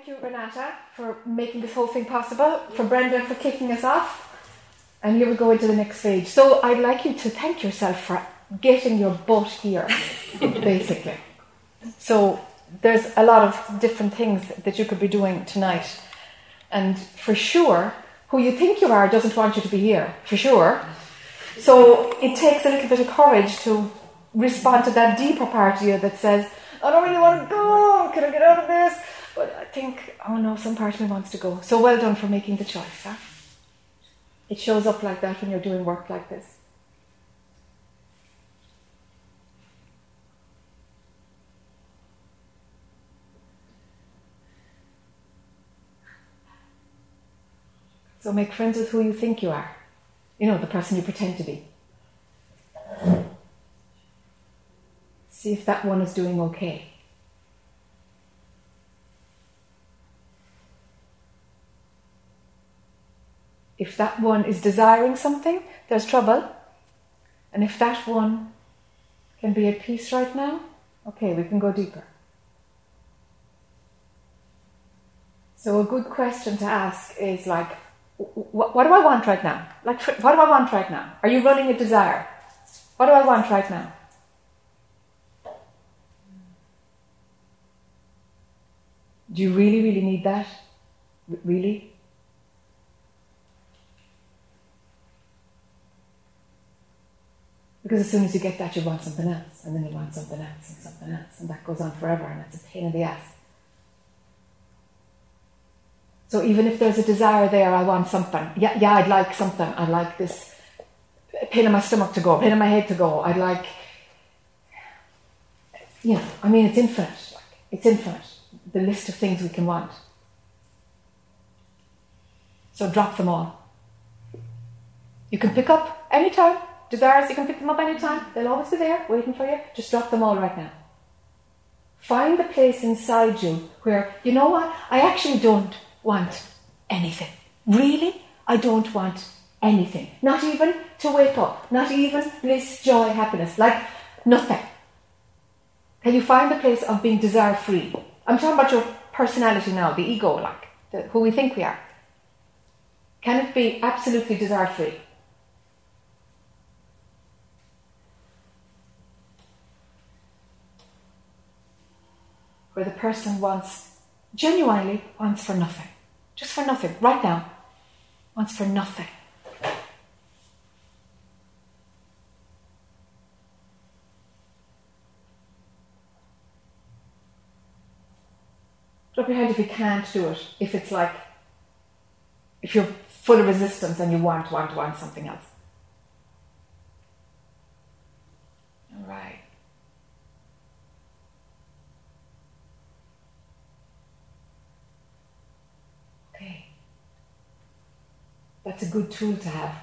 thank you, Renata, for making this whole thing possible, for Brenda for kicking us off. And here we go into the next stage. So I'd like you to thank yourself for getting your butt here, basically. So there's a lot of different things that you could be doing tonight. And for sure, who you think you are doesn't want you to be here, for sure. So it takes a little bit of courage to respond to that deeper part of you that says, I don't really want to go, can I get out of this? But I think, oh no, some part of me wants to go. So well done for making the choice. Huh? It shows up like that when you're doing work like this. So make friends with who you think you are. You know, the person you pretend to be. See if that one is doing okay. If that one is desiring something, there's trouble. And if that one can be at peace right now, okay, we can go deeper. So, a good question to ask is like, what, do I want right now? Like, what do I want right now? Are you running a desire? What do I want right now? Do you really, really need that? Really? Because as soon as you get that, you want something else, and then you want something else, and something else, and that goes on forever, and it's a pain in the ass. So even if there's a desire there, I want something. Yeah, yeah, I'd like something. I'd like this pain in my stomach to go, pain in my head to go. I'd like, you know, I mean, it's infinite. Like, it's infinite. The list of things we can want. So drop them all. You can pick up anytime. Desires, you can pick them up anytime. They'll always be there, waiting for you. Just drop them all right now. Find the place inside you where, you know what, I actually don't want anything. Really, I don't want anything. Not even to wake up. Not even bliss, joy, happiness. Like nothing. Can you find the place of being desire free? I'm talking about your personality now, the ego, like the, who we think we are. Can it be absolutely desire free? Where the person wants genuinely wants for nothing. Just for nothing, right now. Wants for nothing. Drop your hand if you can't do it. If it's like, if you're full of resistance and you want, want, want something else. All right. That's a good tool to have.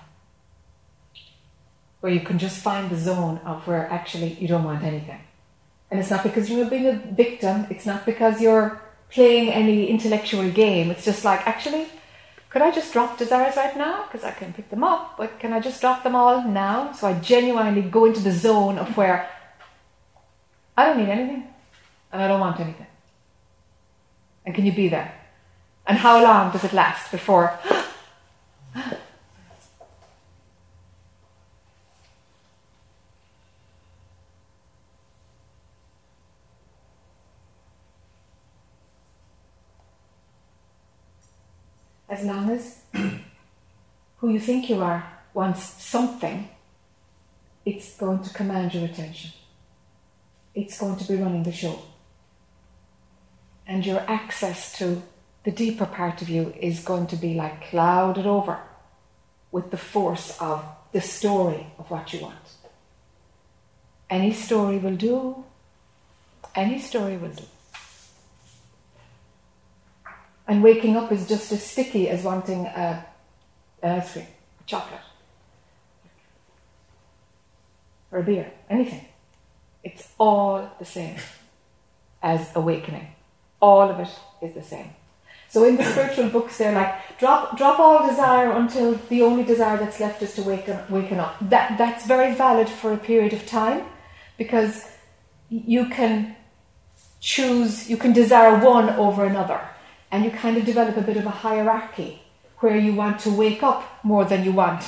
Where you can just find the zone of where actually you don't want anything. And it's not because you're being a victim, it's not because you're playing any intellectual game. It's just like, actually, could I just drop desires right now? Because I can pick them up, but can I just drop them all now? So I genuinely go into the zone of where I don't need anything and I don't want anything. And can you be there? And how long does it last before as long as who you think you are wants something, it's going to command your attention. It's going to be running the show. And your access to the deeper part of you is going to be like clouded over with the force of the story of what you want. Any story will do. Any story will do. And waking up is just as sticky as wanting a, ice cream, chocolate, or a beer, anything. It's all the same as awakening. All of it is the same. So in the spiritual books, they're like drop drop all desire until the only desire that's left is to waken waken up. That that's very valid for a period of time, because you can choose you can desire one over another and you kind of develop a bit of a hierarchy where you want to wake up more than you want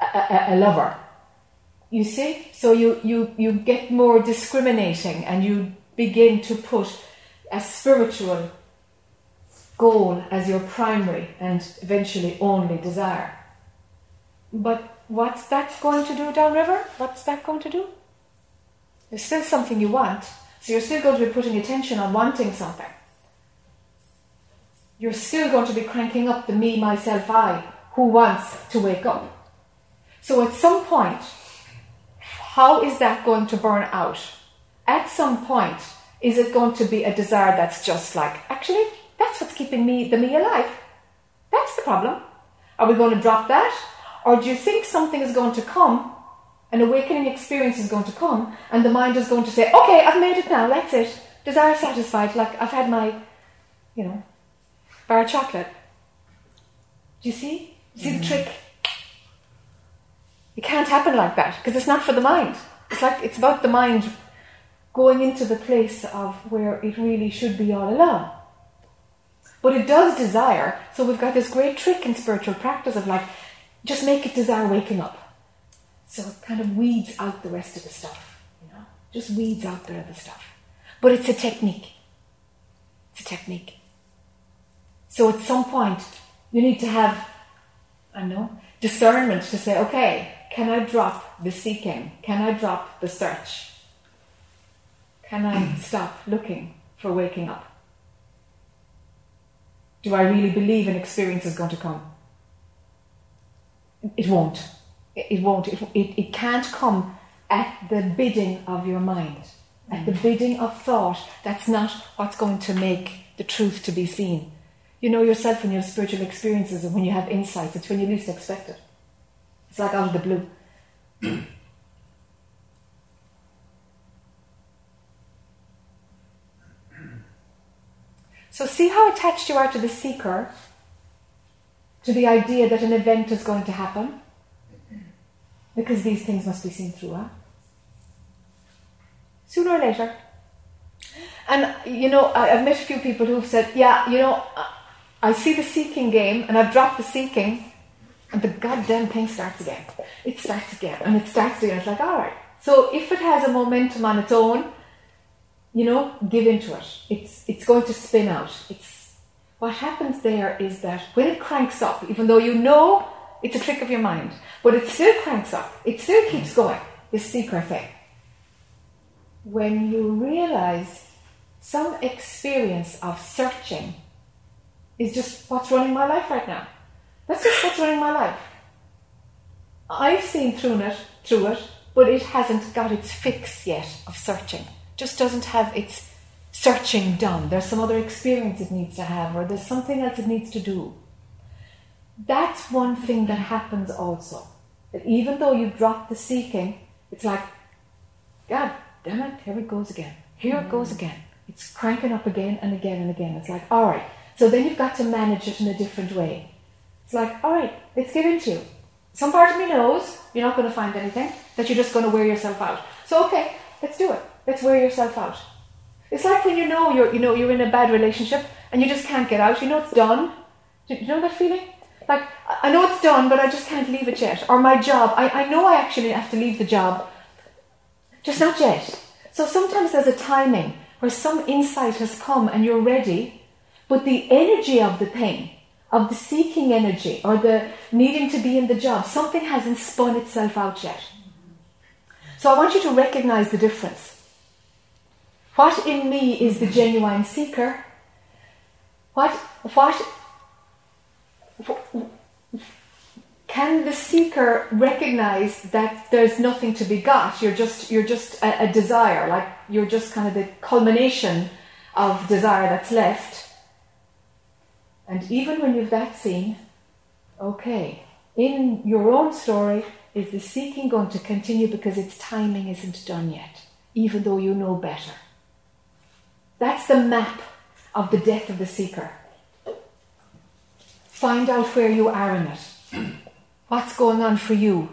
a, a, a lover. You see? So you, you, you get more discriminating and you begin to put a spiritual goal as your primary and eventually only desire. But what's that going to do downriver? What's that going to do? There's still something you want, so you're still going to be putting attention on wanting something. You're still going to be cranking up the me, myself, I who wants to wake up. So at some point, how is that going to burn out? At some point, is it going to be a desire that's just like, actually, that's what's keeping me, the me alive? That's the problem. Are we going to drop that? Or do you think something is going to come, an awakening experience is going to come, and the mind is going to say, okay, I've made it now, that's it. Desire satisfied, like I've had my, you know, bar of chocolate. Do you see? You see mm-hmm. the trick? It can't happen like that because it's not for the mind. It's like it's about the mind going into the place of where it really should be all along. But it does desire, so we've got this great trick in spiritual practice of like, just make it desire waking up. So it kind of weeds out the rest of the stuff, you know, just weeds out the other stuff. But it's a technique. It's a technique. So at some point, you need to have, I know, discernment to say, okay, can I drop the seeking? Can I drop the search? Can I stop looking for waking up? Do I really believe an experience is going to come? It won't. It won't. It, it, it can't come at the bidding of your mind, at the mm. bidding of thought. That's not what's going to make the truth to be seen. You know yourself when you have spiritual experiences and when you have insights, it's when you least expect it. It's like out of the blue. so see how attached you are to the seeker, to the idea that an event is going to happen, because these things must be seen through. Huh? Sooner or later. And you know, I've met a few people who've said, "Yeah, you know, I see the seeking game, and I've dropped the seeking, and the goddamn thing starts again. It starts again, and it starts again. It's like, all right. So if it has a momentum on its own, you know, give into it. It's it's going to spin out. It's what happens there is that when it cranks up, even though you know it's a trick of your mind, but it still cranks up. It still keeps going. This secret thing. When you realize some experience of searching is just what's running my life right now. That's just what's running my life. I've seen through it, through it, but it hasn't got its fix yet of searching. Just doesn't have its searching done. There's some other experience it needs to have, or there's something else it needs to do. That's one thing that happens also. That even though you've dropped the seeking, it's like, God damn it, here it goes again. Here it goes mm. again. It's cranking up again and again and again. It's like, all right. So then you've got to manage it in a different way. It's like, all right, let's give into you. Some part of me knows you're not going to find anything, that you're just going to wear yourself out. So okay, let's do it. Let's wear yourself out. It's like when you know you're, you know, you're in a bad relationship and you just can't get out. You know it's done. Do you know that feeling? Like I know it's done, but I just can't leave it yet. Or my job, I, I know I actually have to leave the job, just not yet. So sometimes there's a timing where some insight has come and you're ready, but the energy of the thing of the seeking energy or the needing to be in the job, something hasn't spun itself out yet. So I want you to recognize the difference. What in me is the genuine seeker? What, what, can the seeker recognize that there's nothing to be got? You're just, you're just a, a desire, like you're just kind of the culmination of desire that's left and even when you've that seen, okay, in your own story, is the seeking going to continue because its timing isn't done yet, even though you know better? That's the map of the death of the seeker. Find out where you are in it. What's going on for you?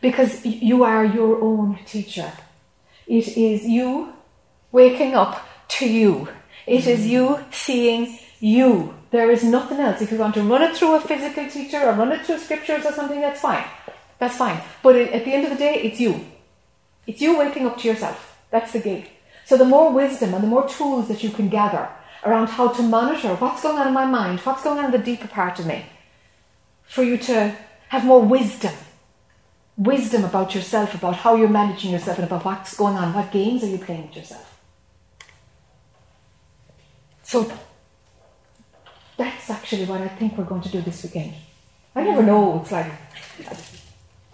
Because you are your own teacher. It is you waking up to you. It is you seeing you. There is nothing else. If you want to run it through a physical teacher or run it through scriptures or something, that's fine. That's fine. But at the end of the day, it's you. It's you waking up to yourself. That's the gig. So the more wisdom and the more tools that you can gather around how to monitor what's going on in my mind, what's going on in the deeper part of me, for you to have more wisdom. Wisdom about yourself, about how you're managing yourself, and about what's going on. What games are you playing with yourself? So that's actually what I think we're going to do this weekend. I never know. It's like,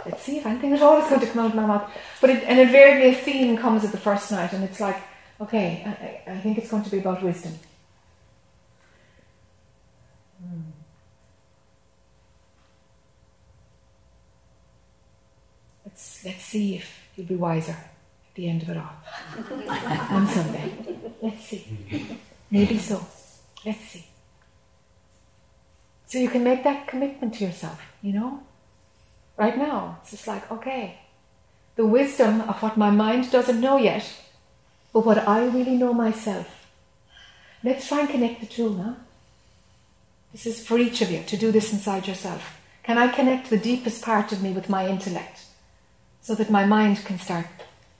let's see if anything at all is going to come out of my mouth. But it, and invariably a theme comes at the first night, and it's like, okay, I, I think it's going to be about wisdom. Hmm. Let's, let's see if you'll be wiser at the end of it all on Sunday. Let's see. Maybe so. Let's see. So you can make that commitment to yourself, you know? Right now, it's just like, okay, the wisdom of what my mind doesn't know yet, but what I really know myself. Let's try and connect the two, huh? This is for each of you to do this inside yourself. Can I connect the deepest part of me with my intellect so that my mind can start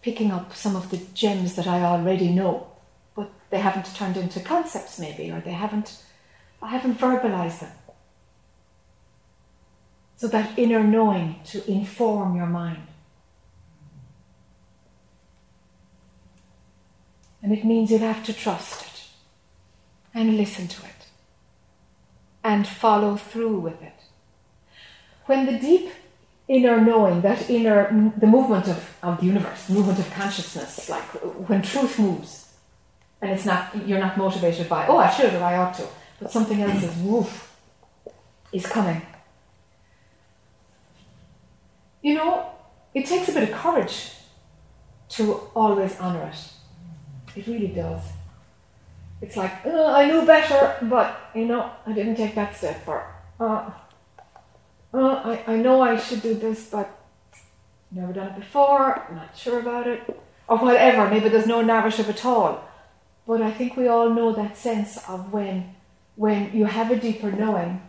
picking up some of the gems that I already know, but they haven't turned into concepts maybe, or they haven't I haven't verbalized them. So that inner knowing to inform your mind. And it means you'll have to trust it and listen to it and follow through with it. When the deep inner knowing, that inner, the movement of, of the universe, movement of consciousness, like when truth moves, and it's not, you're not motivated by, oh, I should or I ought to, but something else is, woof, is coming you know, it takes a bit of courage to always honour it. It really does. It's like, oh, I knew better, but, you know, I didn't take that step. Or, uh, uh, I, I know I should do this, but never done it before, not sure about it. Or whatever, maybe there's no narrative at all. But I think we all know that sense of when, when you have a deeper knowing,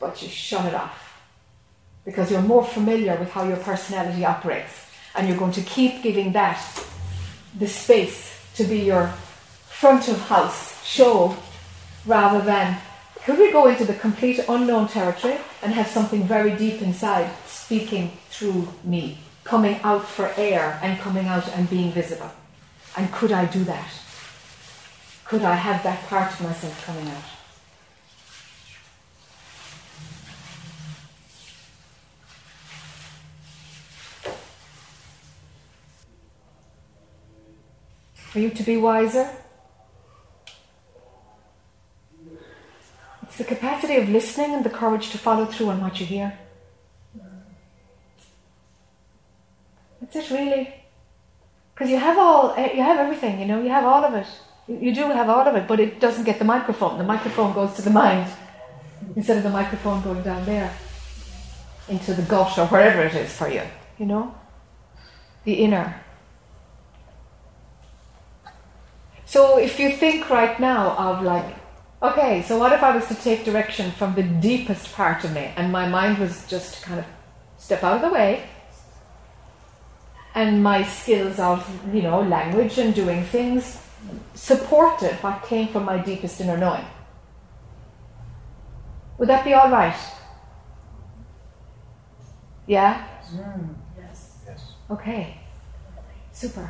but you shut it off because you're more familiar with how your personality operates and you're going to keep giving that the space to be your front of house show rather than could we go into the complete unknown territory and have something very deep inside speaking through me, coming out for air and coming out and being visible? And could I do that? Could I have that part of myself coming out? For you to be wiser. It's the capacity of listening and the courage to follow through on what you hear. That's it, really. Because you have all, eh, you have everything, you know, you have all of it. You do have all of it, but it doesn't get the microphone. The microphone goes to the mind instead of the microphone going down there into the gut or wherever it is for you, you know? The inner. So if you think right now of like, okay, so what if I was to take direction from the deepest part of me and my mind was just to kind of step out of the way and my skills of, you know, language and doing things supported what came from my deepest inner knowing. Would that be all right? Yeah? Mm. Yes. Yes. Okay. Super.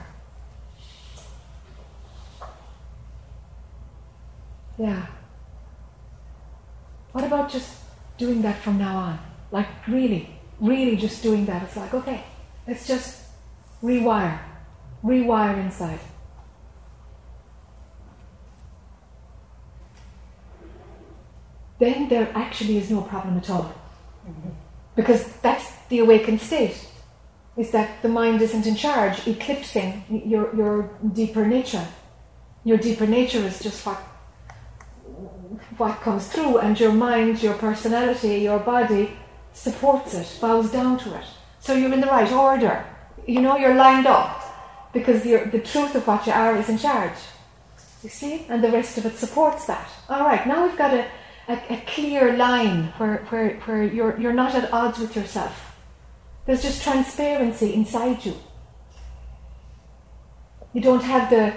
Yeah. What about just doing that from now on? Like, really, really just doing that. It's like, okay, let's just rewire, rewire inside. Then there actually is no problem at all. Mm-hmm. Because that's the awakened state, is that the mind isn't in charge, eclipsing your, your deeper nature. Your deeper nature is just what what comes through, and your mind, your personality, your body supports it, bows down to it. So you're in the right order. You know, you're lined up because the truth of what you are is in charge. You see? And the rest of it supports that. All right, now we've got a, a, a clear line where, where, where you're, you're not at odds with yourself. There's just transparency inside you. You don't have the,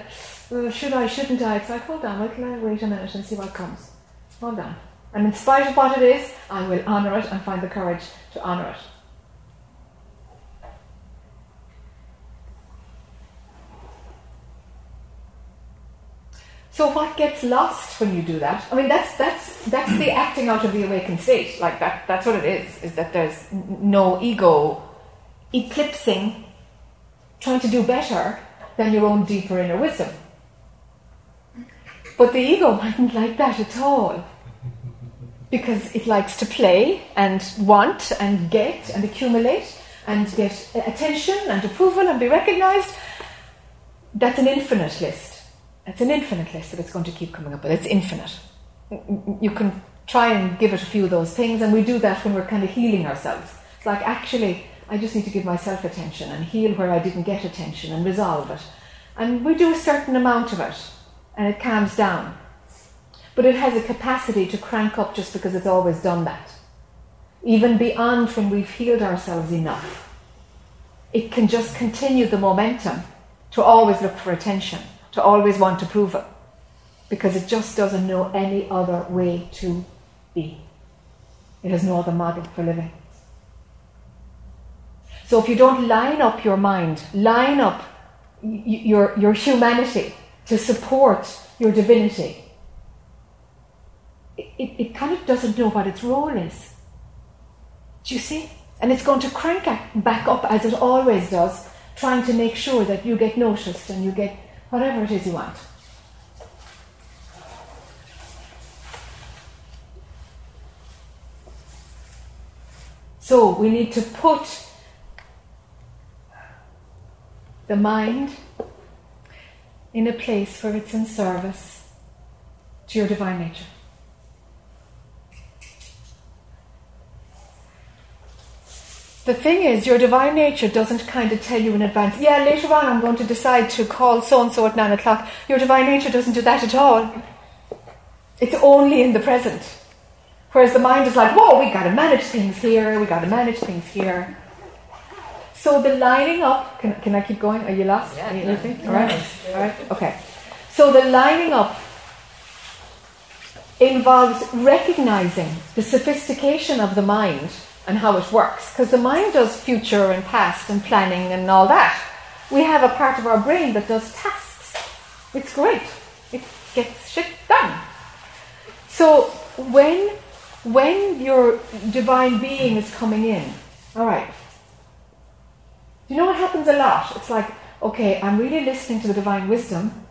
oh, should I, shouldn't I? It's like, hold on, wait, I wait a minute and see what comes. Hold on. And in spite of what it is, I will honour it and find the courage to honour it. So what gets lost when you do that? I mean, that's that's that's the acting out of the awakened state. Like that. That's what it is. Is that there's no ego eclipsing, trying to do better than your own deeper inner wisdom. But the ego mightn't like that at all. Because it likes to play and want and get and accumulate and get attention and approval and be recognized. That's an infinite list. It's an infinite list that it's going to keep coming up with. It's infinite. You can try and give it a few of those things, and we do that when we're kind of healing ourselves. It's like, actually, I just need to give myself attention and heal where I didn't get attention and resolve it. And we do a certain amount of it, and it calms down. But it has a capacity to crank up just because it's always done that. Even beyond when we've healed ourselves enough. It can just continue the momentum to always look for attention to always want to prove it because it just doesn't know any other way to be. It has no other model for living. So if you don't line up your mind, line up your, your humanity to support your divinity, it, it, it kind of doesn't know what its role is. Do you see? And it's going to crank back up as it always does, trying to make sure that you get noticed and you get whatever it is you want. So we need to put the mind in a place where it's in service to your divine nature. The thing is, your divine nature doesn't kind of tell you in advance, yeah, later on I'm going to decide to call so and so at nine o'clock. Your divine nature doesn't do that at all. It's only in the present. Whereas the mind is like, whoa, we got to manage things here, we got to manage things here. So the lining up, can, can I keep going? Are you lost? Yeah. Anything? All right. All right. Okay. So the lining up involves recognizing the sophistication of the mind and how it works. Because the mind does future and past and planning and all that. We have a part of our brain that does tasks. It's great. It gets shit done. So when when your divine being is coming in, all right. You know what happens a lot? It's like, okay, I'm really listening to the divine wisdom.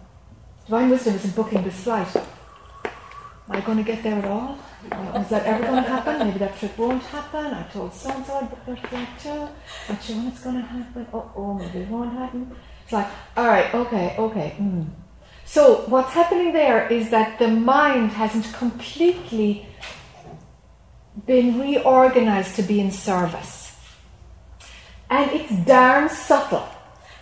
Divine wisdom isn't booking this flight. Am I going to get there at all? Is that ever going to happen? Maybe that trip won't happen. I told so and so I'd book that flight too. Not sure when it's going to happen. Oh, oh, maybe it won't happen. It's like, all right, okay, okay. Mm. So what's happening there is that the mind hasn't completely been reorganized to be in service. And it's darn subtle.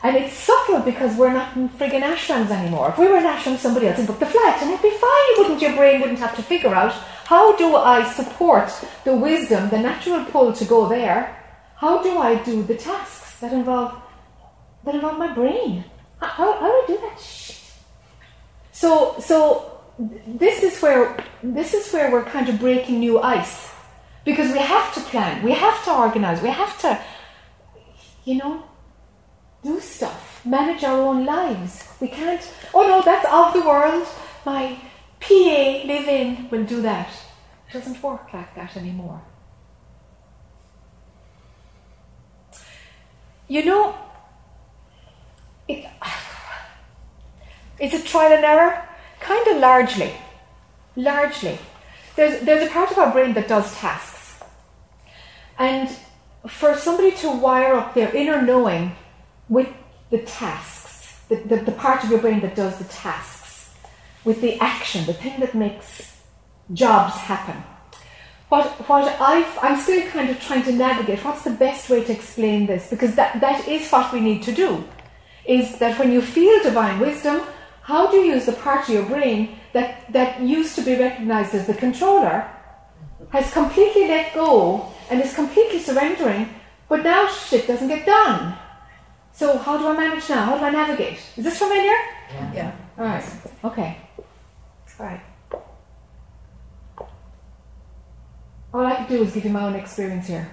And it's subtle because we're not in friggin' ashrams anymore. If we were in ashram, somebody else would book the flight and it'd be fine. Wouldn't, your brain wouldn't have to figure out how do I support the wisdom, the natural pull to go there? How do I do the tasks that involve that involve my brain? How, how, how do I do that? So so this is where this is where we're kind of breaking new ice because we have to plan, we have to organize, we have to, you know, do stuff, manage our own lives. We can't, oh no, that's of the world. My PA live in will do that. It doesn't work like that anymore. You know, it, is it trial and error? Kind of largely. Largely. There's, there's a part of our brain that does tasks. And for somebody to wire up their inner knowing with the tasks, the, the, the part of your brain that does the tasks, with the action, the thing that makes jobs happen. What, what i am still kind of trying to navigate, what's the best way to explain this? Because that, that is what we need to do. Is that when you feel divine wisdom, How do you use the part of your brain that, that used to be recognized as the controller, has completely let go and is completely surrendering, but now shit doesn't get done? So, how do I manage now? How do I navigate? Is this familiar? Yeah. yeah. All right. Okay. All right. All I can do is give you my own experience here.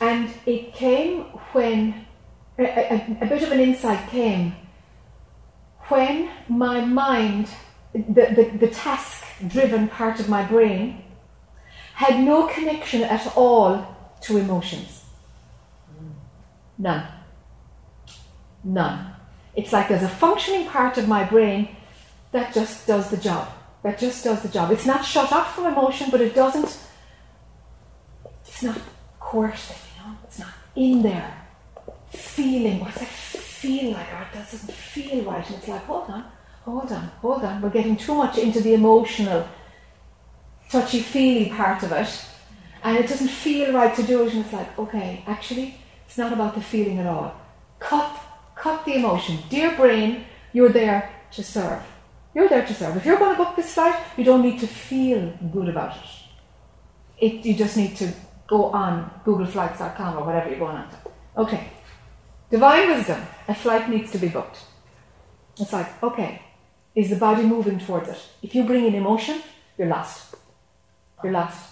And it came when a, a, a bit of an insight came when my mind, the, the, the task driven part of my brain, had no connection at all to emotions. None. None. It's like there's a functioning part of my brain that just does the job. That just does the job. It's not shut off from emotion, but it doesn't, it's not coercive, you know, it's not in there feeling. What's it feel like? Or it doesn't feel right. And it's like, hold on, hold on, hold on. We're getting too much into the emotional, touchy feely part of it. And it doesn't feel right to do it. And it's like, okay, actually, it's not about the feeling at all. Cut, cut the emotion. Dear brain, you're there to serve. You're there to serve. If you're going to book this flight, you don't need to feel good about it. it you just need to go on googleflights.com or whatever you're going on to. Okay. Divine wisdom, a flight needs to be booked. It's like, okay, is the body moving towards it? If you bring in emotion, you're lost. You're lost.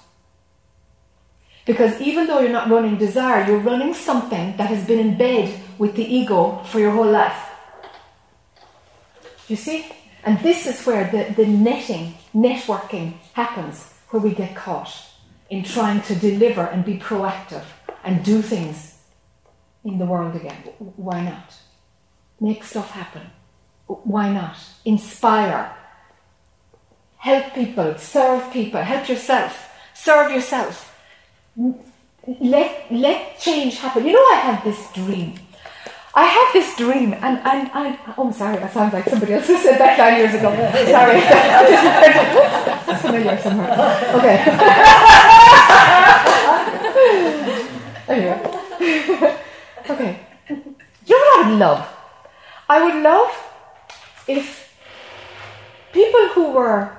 Because even though you're not running desire, you're running something that has been in bed with the ego for your whole life. You see? And this is where the, the netting, networking happens, where we get caught in trying to deliver and be proactive and do things in the world again. Why not? Make stuff happen. Why not? Inspire. Help people. Serve people. Help yourself. Serve yourself. Let, let change happen. You know, I have this dream. I have this dream, and, and I, oh, I'm sorry, that sounds like somebody else who said that nine years ago. sorry. That's familiar somewhere. Okay. anyway. Okay. You know what I would love? I would love if people who were,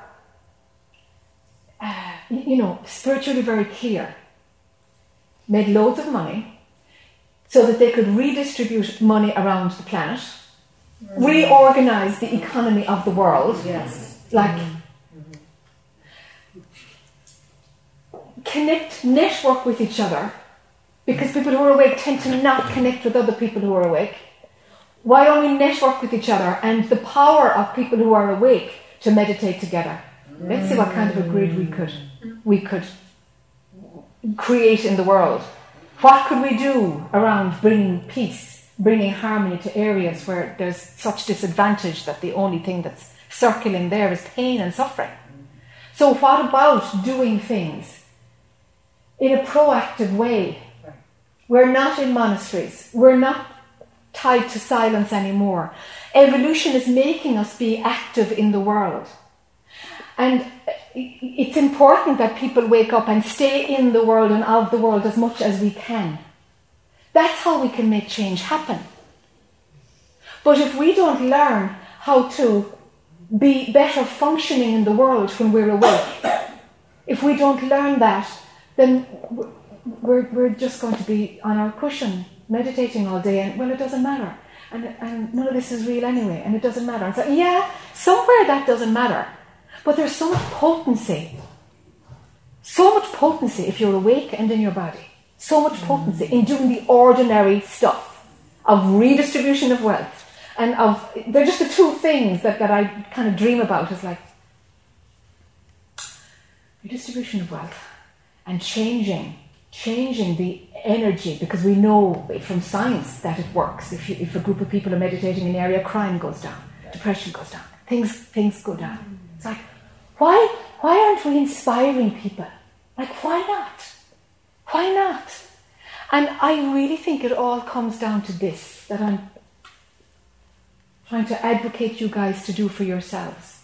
uh, you know, spiritually very clear made loads of money so that they could redistribute money around the planet, mm-hmm. reorganize the economy of the world. Yes. Like, mm-hmm. connect, network with each other because people who are awake tend to not connect with other people who are awake. Why don't we network with each other and the power of people who are awake to meditate together? Let's see what kind of a grid we could we could create in the world. What could we do around bringing peace, bringing harmony to areas where there's such disadvantage that the only thing that's circling there is pain and suffering? So, what about doing things in a proactive way we're not in monasteries. We're not tied to silence anymore. Evolution is making us be active in the world. And it's important that people wake up and stay in the world and of the world as much as we can. That's how we can make change happen. But if we don't learn how to be better functioning in the world when we're awake, if we don't learn that, then we're, we're just going to be on our cushion meditating all day, and well, it doesn't matter. And, and none of this is real anyway, and it doesn't matter. And so, yeah, somewhere that doesn't matter. But there's so much potency. So much potency if you're awake and in your body. So much mm. potency in doing the ordinary stuff of redistribution of wealth. And of, they're just the two things that, that I kind of dream about is like redistribution of wealth and changing changing the energy because we know from science that it works. If, you, if a group of people are meditating in an area, crime goes down, depression goes down, things things go down. It's like, why why aren't we inspiring people? Like, why not? Why not? And I really think it all comes down to this that I'm trying to advocate you guys to do for yourselves.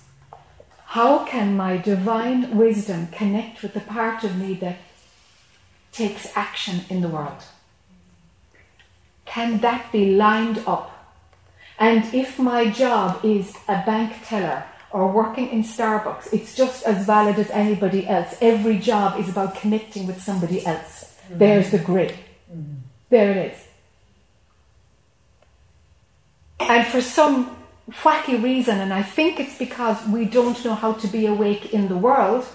How can my divine wisdom connect with the part of me that takes action in the world. Can that be lined up? And if my job is a bank teller or working in Starbucks, it's just as valid as anybody else. Every job is about connecting with somebody else. Mm-hmm. There's the grid. Mm-hmm. There it is. And for some wacky reason, and I think it's because we don't know how to be awake in the world,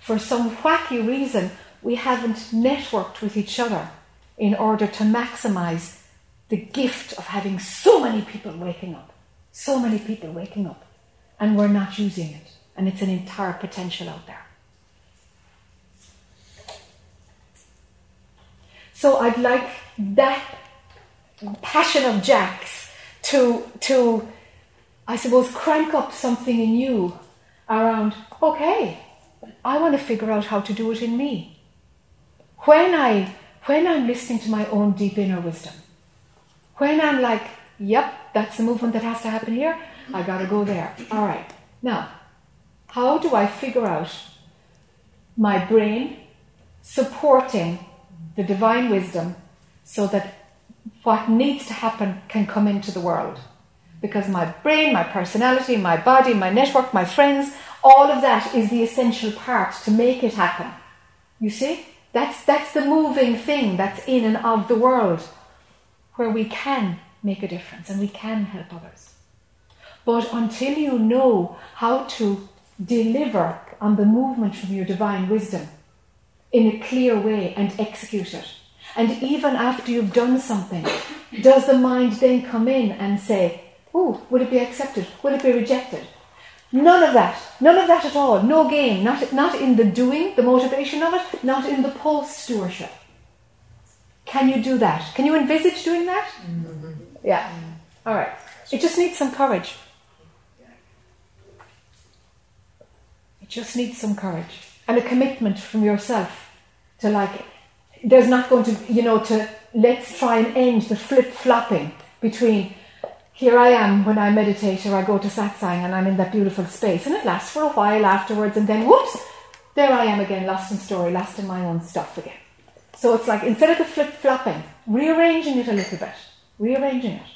for some wacky reason, we haven't networked with each other in order to maximize the gift of having so many people waking up. So many people waking up. And we're not using it. And it's an entire potential out there. So I'd like that passion of Jack's to, to, I suppose, crank up something in you around, okay, I want to figure out how to do it in me. When I when I'm listening to my own deep inner wisdom, when I'm like, yep, that's the movement that has to happen here, I gotta go there. All right. Now, how do I figure out my brain supporting the divine wisdom so that what needs to happen can come into the world? Because my brain, my personality, my body, my network, my friends, all of that is the essential part to make it happen. You see? That's, that's the moving thing that's in and of the world where we can make a difference and we can help others. But until you know how to deliver on the movement from your divine wisdom in a clear way and execute it, and even after you've done something, does the mind then come in and say, Oh, will it be accepted? Will it be rejected? None of that. None of that at all. No gain. Not, not in the doing, the motivation of it, not in the post stewardship. Can you do that? Can you envisage doing that? Mm-hmm. Yeah. All right. It just needs some courage. It just needs some courage and a commitment from yourself to like, there's not going to, you know, to let's try and end the flip flopping between here I am when I meditate or I go to satsang and I'm in that beautiful space and it lasts for a while afterwards and then whoops, there I am again, lost in story, lost in my own stuff again. So it's like instead of the flip flopping, rearranging it a little bit, rearranging it.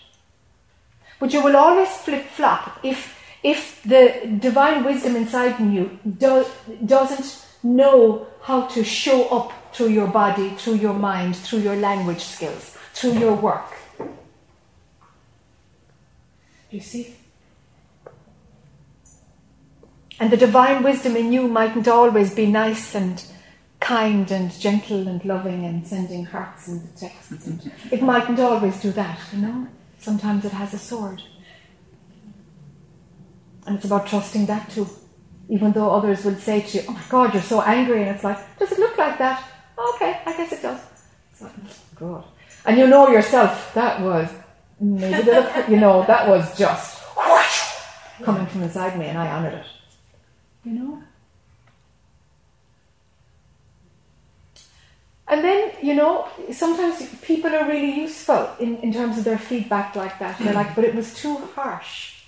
But you will always flip flop if if the divine wisdom inside you do, doesn't know how to show up through your body, through your mind, through your language skills, through your work you see? And the divine wisdom in you mightn't always be nice and kind and gentle and loving and sending hearts and texts. And it mightn't always do that, you know? Sometimes it has a sword. And it's about trusting that too. Even though others would say to you, Oh my God, you're so angry. And it's like, Does it look like that? Oh, okay, I guess it does. It's like, oh, God. And you know yourself, that was maybe the, you know, that was just whoosh, coming from inside me and I honored it. You know? And then, you know, sometimes people are really useful in, in terms of their feedback like that. They're like, but it was too harsh.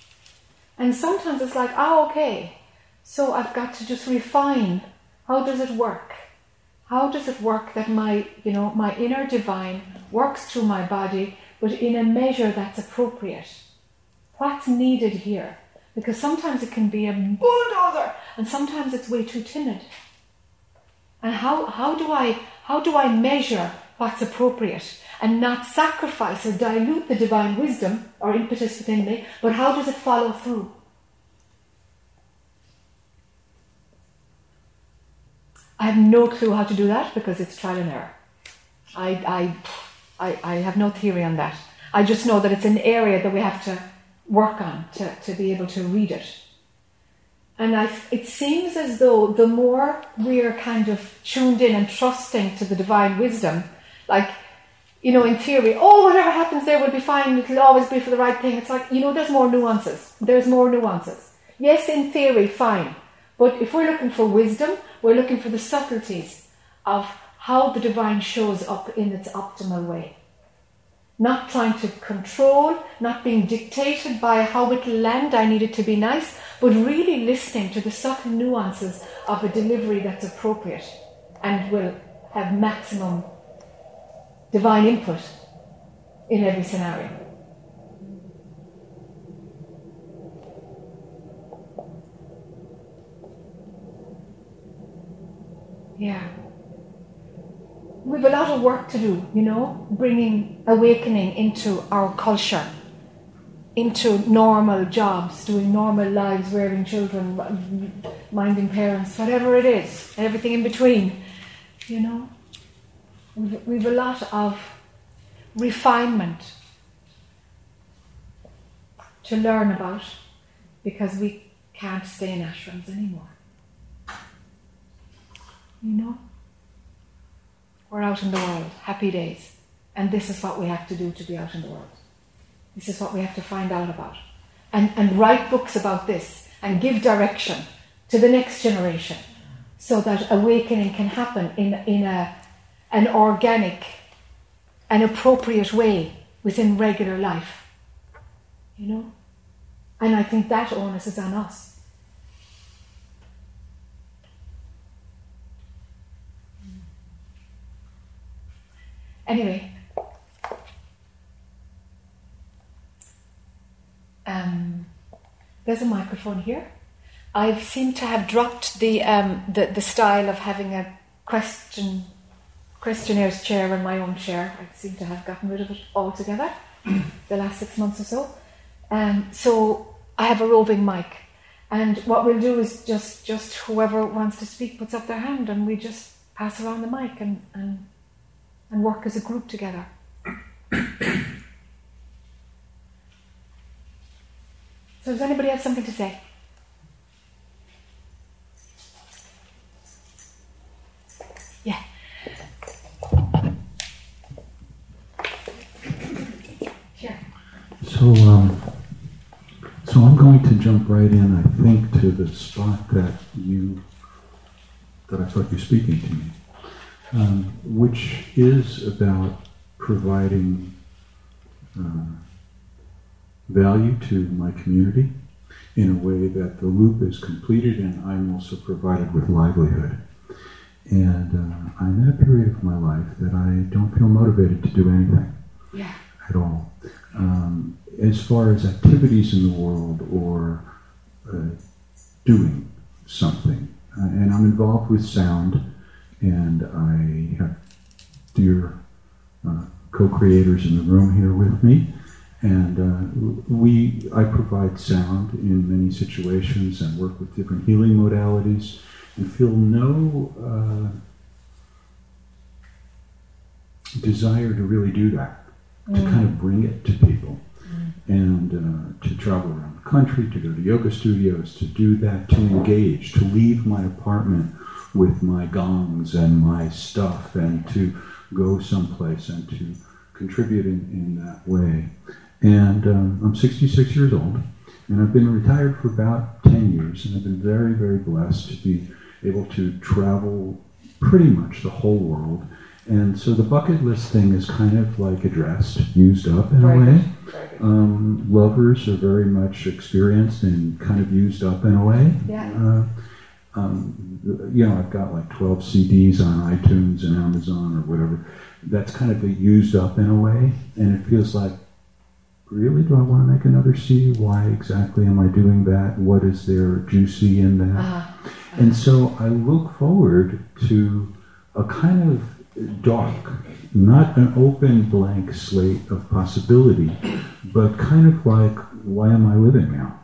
And sometimes it's like, oh, okay, so I've got to just refine. How does it work? How does it work that my, you know, my inner divine works through my body but in a measure that's appropriate. What's needed here? Because sometimes it can be a bulldozer and sometimes it's way too timid. And how, how, do I, how do I measure what's appropriate and not sacrifice or dilute the divine wisdom or impetus within me, but how does it follow through? I have no clue how to do that because it's trial and error. I, I I, I have no theory on that. I just know that it's an area that we have to work on to, to be able to read it. And I, it seems as though the more we're kind of tuned in and trusting to the divine wisdom, like, you know, in theory, oh, whatever happens there will be fine, it'll always be for the right thing. It's like, you know, there's more nuances. There's more nuances. Yes, in theory, fine. But if we're looking for wisdom, we're looking for the subtleties of how the divine shows up in its optimal way. Not trying to control, not being dictated by how it will land, I needed to be nice, but really listening to the subtle nuances of a delivery that's appropriate and will have maximum divine input in every scenario. Yeah. We've a lot of work to do, you know, bringing awakening into our culture, into normal jobs, doing normal lives, rearing children, minding parents, whatever it is, everything in between, you know. We've, we've a lot of refinement to learn about because we can't stay in ashrams anymore. You know? We're out in the world, happy days. And this is what we have to do to be out in the world. This is what we have to find out about. And, and write books about this and give direction to the next generation so that awakening can happen in, in a, an organic, an appropriate way within regular life. You know? And I think that onus is on us. Anyway, um, there's a microphone here. I seem to have dropped the, um, the, the style of having a question questionnaires chair and my own chair. I seem to have gotten rid of it altogether the last six months or so. Um, so I have a roving mic, and what we'll do is just just whoever wants to speak puts up their hand, and we just pass around the mic and and, and work as a group together. so does anybody have something to say? Yeah. Sure. So, um, so I'm going to jump right in, I think, to the spot that you, that I thought you were speaking to me, um, which is about providing uh, value to my community in a way that the loop is completed and I'm also provided with livelihood. And uh, I'm in a period of my life that I don't feel motivated to do anything Yeah. at all. Um, as far as activities in the world or uh, doing something, uh, and I'm involved with sound, and I have dear uh, co-creators in the room here with me, and uh, we I provide sound in many situations and work with different healing modalities, and feel no uh, desire to really do that to kind of bring it to people. And uh, to travel around the country, to go to yoga studios, to do that, to engage, to leave my apartment with my gongs and my stuff, and to go someplace and to contribute in, in that way. And um, I'm 66 years old, and I've been retired for about 10 years, and I've been very, very blessed to be able to travel pretty much the whole world. And so the bucket list thing is kind of like addressed, used up in Very a way. good. Um, lovers are very much experienced and kind of used up in a way. Yeah. Uh, um, you know, I've got like 12 CDs on iTunes and Amazon or whatever. That's kind of a used up in a way, and it feels like, really, do I want to make another CD? Why exactly am I doing that? What is there juicy in that? Uh-huh. And so I look forward to a kind of dark, not an open blank slate of possibility, but kind of like, why am I living now?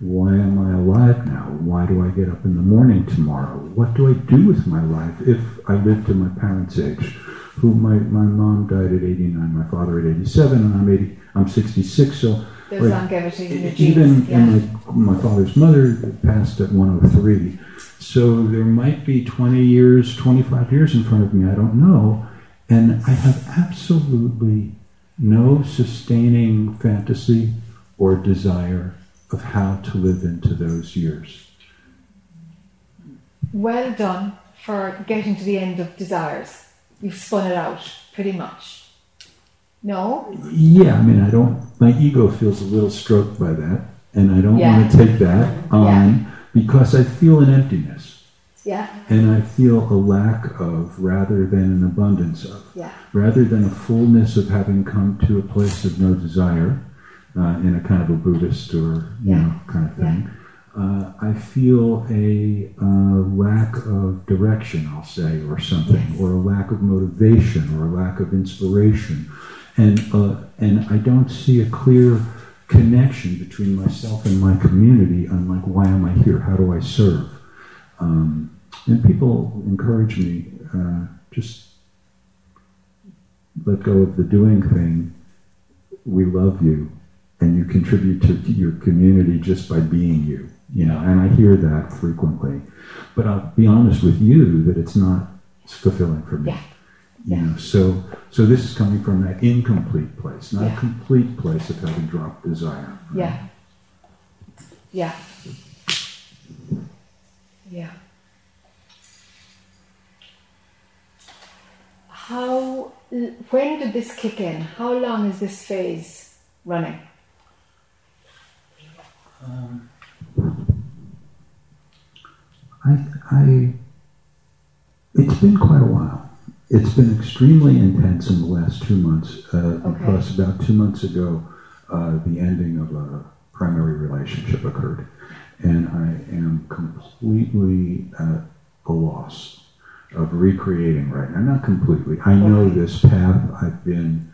Why am I alive now? Why do I get up in the morning tomorrow? What do I do with my life if I live to my parents' age? Who my, my mom died at 89, my father at 87, and I'm 80, I'm 66, so There's Like, longevity in your even genes. Yeah. and my, my father's mother passed at 103 so there might be 20 years 25 years in front of me i don't know and i have absolutely no sustaining fantasy or desire of how to live into those years well done for getting to the end of desires. You've spun it out, pretty much. No? yeah i mean i don't my ego feels a little stroked by that and i don't Yeah. want to take that on because i feel an emptiness Yeah, and i feel a lack of rather than an abundance of yeah, rather than a fullness of having come to a place of no desire uh, in a kind of a Buddhist or you Yeah. know kind of thing. uh, I feel a uh, lack of direction, I'll say, or something, Yes. or a lack of motivation, or a lack of inspiration, and uh, and I don't see a clear connection between myself and my community. I'm like, why am I here? How do I serve? Um, and people encourage me uh, just let go of the doing thing. We love you, and you contribute to your community just by being you. You know, and I hear that frequently. But I'll be honest with you that it's not fulfilling for me. Yeah. You Yeah. know, so so this is coming from that incomplete place, not Yeah. a complete place of having dropped desire. Yeah. Yeah. Yeah. How, when did this kick in? How long is this phase running? Um, I, I, it's been quite a while. It's been extremely intense in the last two months uh, Okay. because about two months ago, uh, the ending of a primary relationship occurred, and I am completely at a loss of recreating right now. Not completely. I know Okay. this path. I've been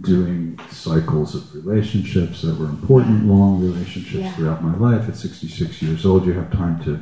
doing cycles of relationships that were important, long relationships Yeah. throughout my life. At 66 years old, you have time to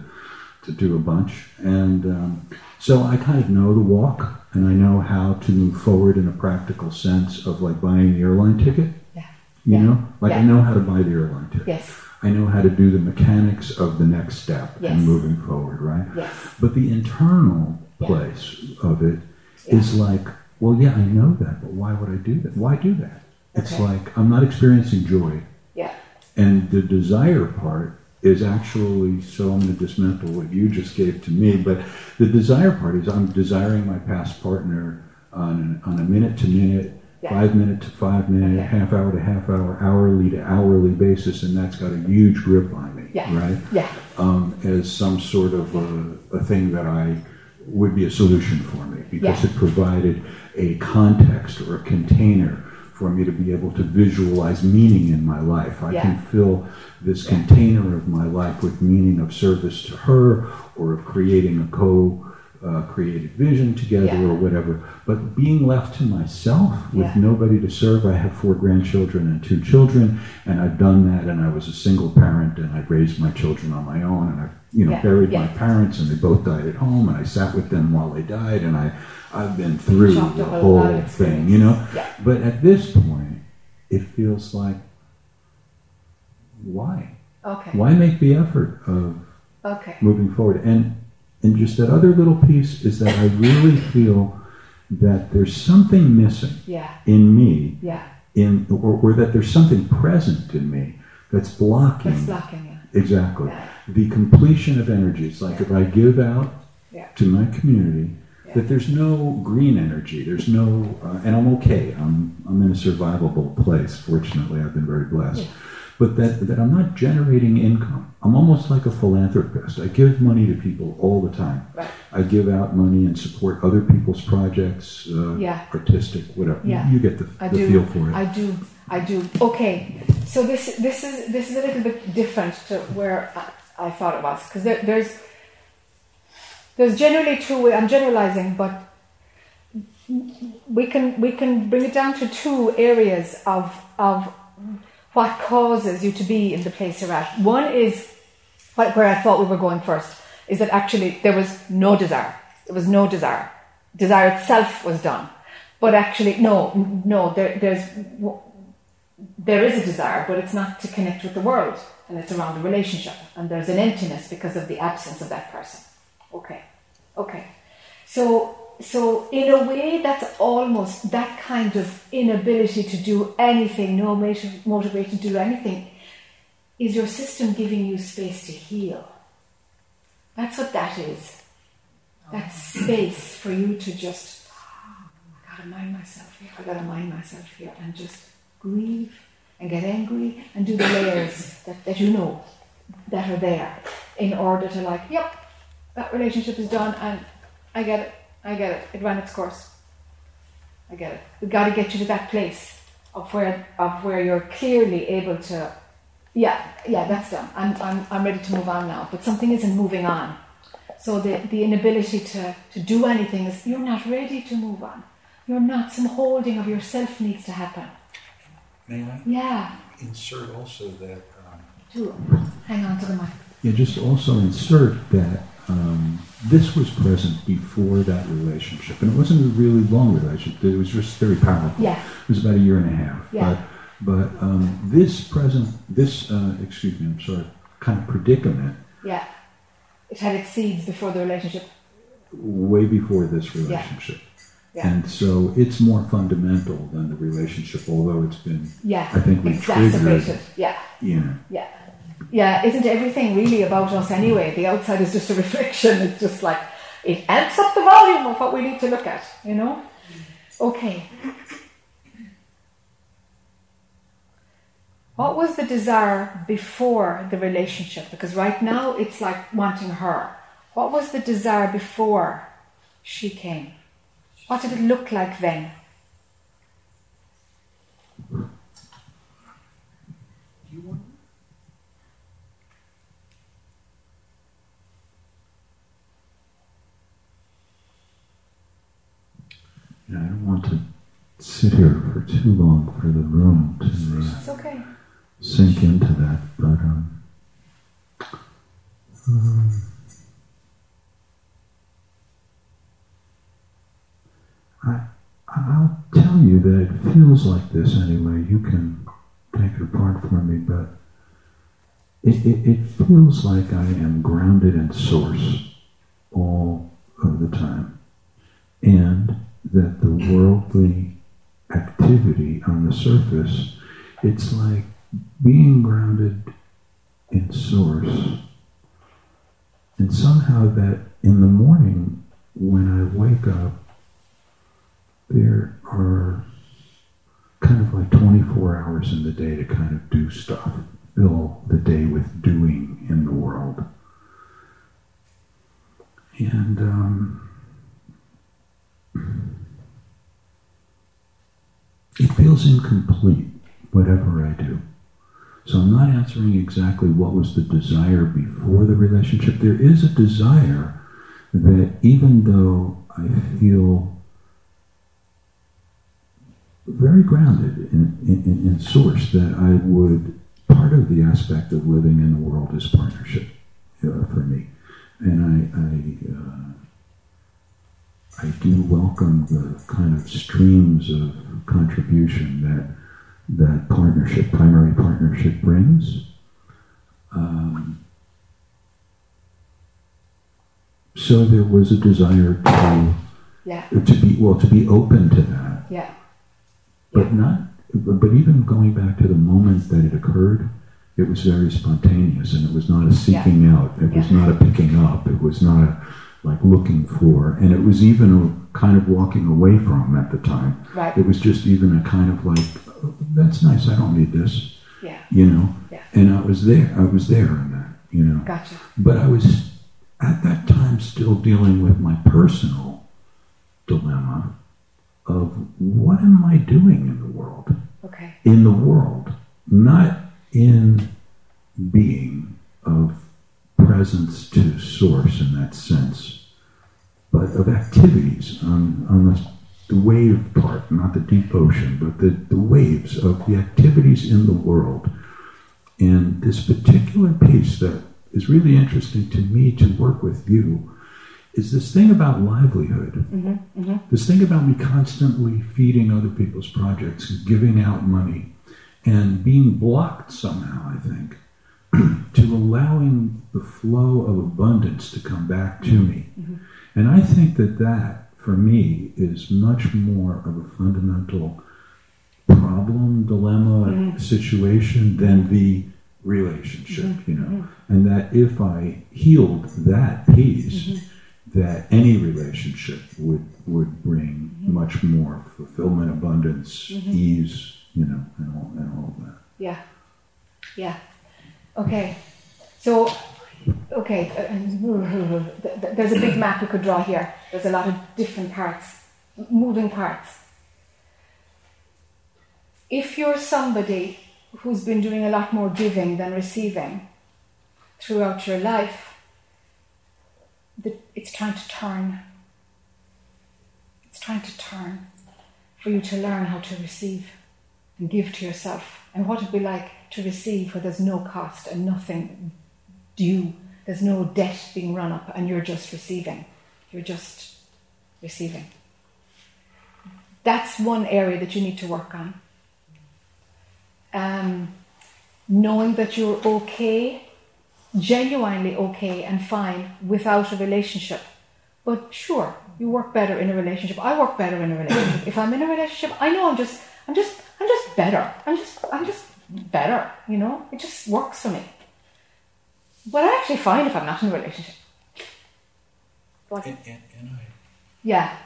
to do a bunch, and um, so I kind of know the walk, and I know how to move forward in a practical sense of like buying the airline ticket. Yeah. You Yeah. know, like I know how to buy the airline ticket. Yes, I know how to do the mechanics of the next step Yes. and moving forward, right? yes, But the internal place of it is like, well, yeah, I know that, but why would I do that? Why do that? It's like I'm not experiencing joy. yeah, And the desire part is actually, so I'm going to dismantle what you just gave to me, but the desire part is I'm desiring my past partner on, on a minute to minute, Yeah. five minute to five minute, Okay. half hour to half hour, hourly to hourly basis, and that's got a huge grip on me, Yeah. right? yeah, um, as some sort of a, a thing that I would be a solution for me because Yeah. it provided a context or a container for me to be able to visualize meaning in my life. I Yeah. can fill this Yeah. container of my life with meaning of service to her or of creating a co uh, created vision together Yeah. or whatever. But being left to myself with Yeah. nobody to serve, I have four grandchildren and two children, and I've done that, and I was a single parent, and I raised my children on my own, and I, you know, Yeah. buried Yeah. my parents, and they both died at home, and I sat with them while they died, and I, I've been through the whole thing, you know. Yeah. But at this point, it feels like, why? okay, Why make the effort of okay, moving forward. And and just that other little piece is that I really feel that there's something missing yeah, in me, yeah, in or, or that there's something present in me that's blocking that's blocking. Exactly Yeah. the completion of energy. It's like if I give out Yeah. to my community. Yeah. That there's no green energy, there's no, uh, and I'm okay. I'm I'm in a survivable place. Fortunately, I've been very blessed. But that, that I'm not generating income. I'm almost like a philanthropist. I give money to people all the time. Right. I give out money and support other people's projects, uh, Yeah. artistic, whatever. Yeah. You, you get the, the feel for it. I do. I do. Okay. So this this is this is a little bit different to where I, I thought it was because there, there's there's generally two. I'm generalizing, but we can we can bring it down to two areas of of what causes you to be in the place you're at. One is what, where I thought we were going first is that actually there was no desire. There was no desire. Desire itself was done, but actually no, no. There, there's there is a desire, but it's not to connect with the world, and it's around the relationship, and there's an emptiness because of the absence of that person. Okay, okay. So, so in a way, that's almost that kind of inability to do anything, no motiv- motivation to do anything, is your system giving you space to heal. That's what that is. That space for you to just, ah, I gotta mind myself here, I gotta mind myself here, and just grieve and get angry and do the layers that, that you know that are there in order to like, yep, that relationship is done and I get it, I get it, it ran its course. I get it. We've gotta get you to that place of where of where you're clearly able to Yeah, yeah, that's done. I'm, I'm, I'm ready to move on now. But something isn't moving on. So the, the inability to, to do anything is you're not ready to move on. You're not. Some holding of yourself needs to happen. May I Yeah. insert also that? Um, hang on to the mic. yeah, just also insert that um, this was present before that relationship, and it wasn't a really long relationship. It was just very powerful. Yeah. It was about a year and a half. Yeah. But, but um, this present, this, uh, excuse me, I'm sorry, kind of predicament, Yeah. It had its seeds before the relationship. way before this relationship. Yeah. And so it's more fundamental than the relationship, although it's been, Yeah. I think we exacerbated. Yeah. you Yeah. Yeah, isn't everything really about us anyway? The outside is just a reflection. It's just like it amps up the volume of what we need to look at, you know? Okay. What was the desire before the relationship? Because right now it's like wanting her. What was the desire before she came? What did it look like then? you know, I don't want to sit here for too long for the room to uh, It's okay. sink into that, but um, um, I, I'll tell you that it feels like this anyway. You can take it apart for me, but it, it, it feels like I am grounded in source all of the time. And that the worldly activity on the surface, it's like being grounded in source. And somehow that in the morning when I wake up, there are kind of like 24 hours in the day to kind of do stuff, fill the day with doing in the world. And um, it feels incomplete, whatever I do. So I'm not answering exactly what was the desire before the relationship. There is a desire that even though I feel very grounded in, in, in source, that I would, part of the aspect of living in the world is partnership uh, for me. And I, I, uh, I do welcome the kind of streams of contribution that that partnership, primary partnership, brings. Um, so there was a desire to Yeah. to be well to be open to that, Yeah. But not. But even going back to the moment that it occurred, it was very spontaneous, and it was not a seeking out. It was not a picking up. It was not a like looking for, and it was even a kind of walking away from at the time. Right. It was just even a kind of like, "Oh, that's nice. I don't need this, Yeah. you know. Yeah. And I was there. I was there in that, you know. Gotcha. But I was at that time still dealing with my personal dilemma of what am I doing in the world? Okay. In the world, not in being of presence to source in that sense, but of activities on, on the, the wave part, not the deep ocean, but the, the waves of the activities in the world. And this particular piece that is really interesting to me to work with you is this thing about livelihood. Mm-hmm, mm-hmm. This thing about me constantly feeding other people's projects, giving out money, and being blocked somehow, I think, to allowing the flow of abundance to come back to mm-hmm, me. And I think that that, for me, is much more of a fundamental problem, dilemma, situation than the relationship, you know. And that if I healed that piece, that any relationship would would bring much more fulfillment, abundance, ease, you know, and all and all of that. Yeah. Yeah. Okay. So, okay, uh, th- th- there's a big map we could draw here. There's a lot of different parts, moving parts. If you're somebody who's been doing a lot more giving than receiving throughout your life, it's trying to turn. It's trying to turn for you to learn how to receive and give to yourself. And what it'd be like to receive where there's no cost and nothing due. There's no debt being run up and you're just receiving. You're just receiving. That's one area that you need to work on. Um, knowing that you're okay, genuinely okay and fine without a relationship. But sure, you work better in a relationship. I work better in a relationship. if I'm in a relationship, I know I'm just, I'm just, I'm just better. I'm just, I'm just better. You know, it just works for me. But I'm actually fine if I'm not in a relationship. And, and, and I, Yeah.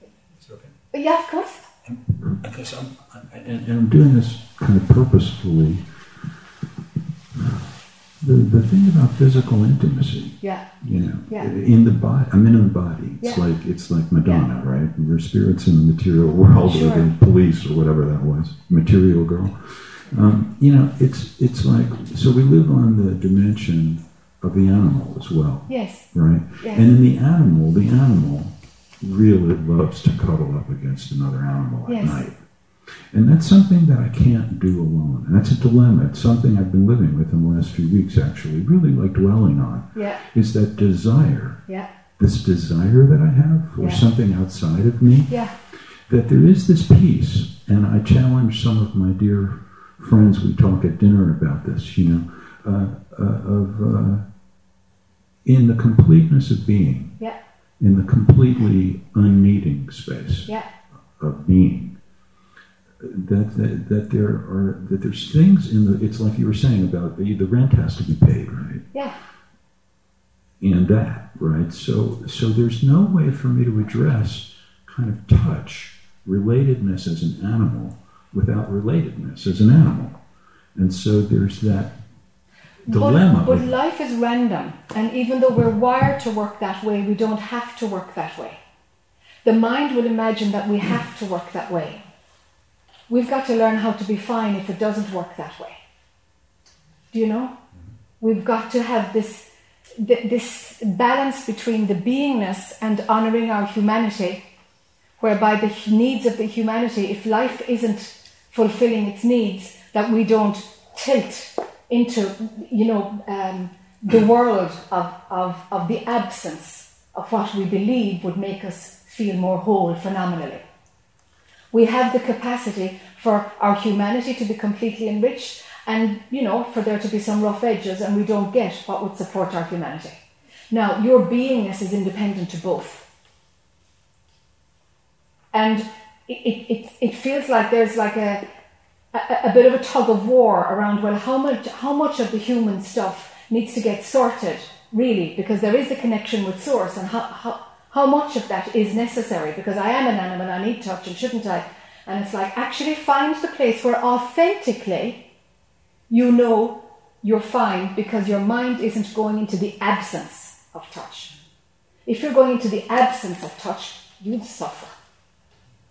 is it okay? Yeah, of course. Because I'm, I'm And, and I'm doing this kind of purposefully. The, the thing about physical intimacy, Yeah. you know, Yeah. in the body, I'm in the body. It's Yeah. like it's like Madonna, right? We're spirits in the material world, Sure. or the police, or whatever that was, material girl. Um, you know, it's it's like so we live on the dimension of the animal as well, Yes. right? Yes. And in the animal, the animal really loves to cuddle up against another animal at Yes. night. And that's something that I can't do alone. And that's a dilemma. It's something I've been living with in the last few weeks, actually, really like dwelling on, Yeah. is that desire, Yeah. this desire that I have for Yeah. something outside of me, Yeah. that there is this peace. And I challenge some of my dear friends, we talk at dinner about this, you know, uh, uh, of uh, in the completeness of being, Yeah. in the completely unneeding space Yeah. of being. That, that that there are that there's things in the it's like you were saying about the, the rent has to be paid right Yeah. and that right so so there's no way for me to address kind of touch relatedness as an animal without relatedness as an animal and so there's that dilemma But, but life is random, and even though we're wired to work that way, we don't have to work that way. The mind will imagine that we have to work that way. We've got to learn how to be fine if it doesn't work that way. Do you know? We've got to have this this balance between the beingness and honoring our humanity, whereby the needs of the humanity, if life isn't fulfilling its needs, that we don't tilt into, you know, um, the world of, of, of the absence of what we believe would make us feel more whole phenomenally. We have the capacity for our humanity to be completely enriched and, you know, for there to be some rough edges and we don't get what would support our humanity. Now, your beingness is independent to both. And it, it, it, feels like there's like a, a, a bit of a tug of war around, well, how much, how much of the human stuff needs to get sorted, really, because there is a connection with source and how, how, how much of that is necessary because I am an animal, I need touch, and shouldn't I? And it's like actually find the place where authentically you know you're fine because your mind isn't going into the absence of touch. If you're going into the absence of touch, you'd suffer.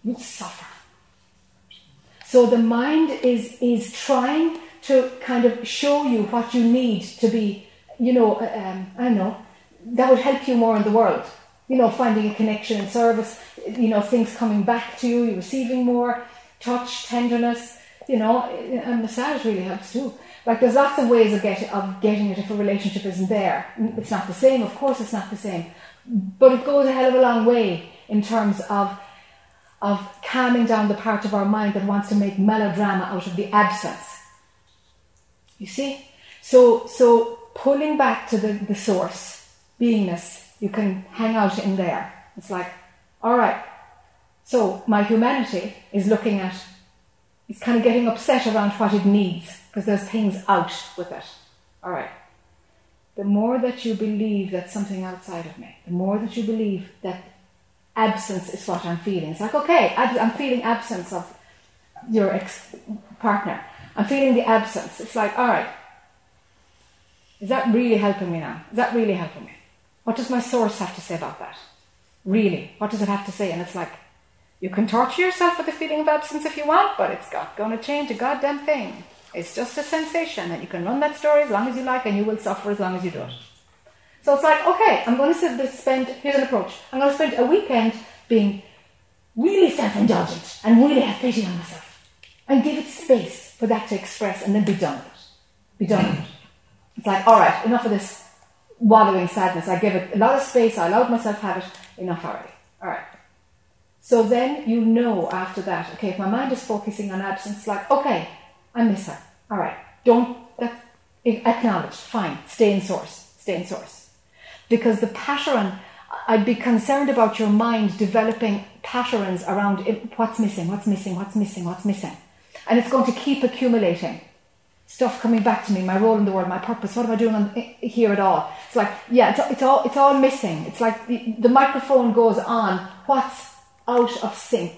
You'd suffer. So the mind is is trying to kind of show you what you need to be, you know, um, I know, that would help you more in the world you know, finding a connection and service, you know, things coming back to you, You're receiving more, touch, tenderness, you know, and massage really helps too. Like there's lots of ways of, get, of getting it if a relationship isn't there. It's not the same, of course it's not the same. But it goes a hell of a long way in terms of of calming down the part of our mind that wants to make melodrama out of the absence. You see? So so pulling back to the, the source, beingness, you can hang out in there. It's like, all right, so my humanity is looking at, it's kind of getting upset around what it needs because there's things out with it. All right. The more that you believe that something outside of me, the more that you believe that absence is what I'm feeling. It's like, okay, I'm feeling absence of your ex partner. I'm feeling the absence. It's like, all right, is that really helping me now? Is that really helping me? What does my source have to say about that? Really? What does it have to say? And it's like, you can torture yourself with the feeling of absence if you want, but it's not going to change a goddamn thing. It's just a sensation, and you can run that story as long as you like, and you will suffer as long as you do it. So it's like, okay, I'm going to spend, here's an approach. I'm going to spend a weekend being really self indulgent and really have pity on myself. And give it space for that to express and then be done with it. Be done with it. It's like, all right, enough of this wallowing sadness. I give it a lot of space. I allowed myself to have it. Enough already. All right. So then you know after that, okay, if my mind is focusing on absence, like, okay, I miss her. All right. Don't, that's acknowledge. Fine. Stay in source. Stay in source. Because the pattern, I'd be concerned about your mind developing patterns around eh, what's missing, what's missing, what's missing, what's missing. And it's going to keep accumulating stuff coming back to me, my role in the world, my purpose. What am I doing on, eh, here at all? It's like, yeah, it's, it's all it's all missing. It's like the, the microphone goes on. What's out of sync?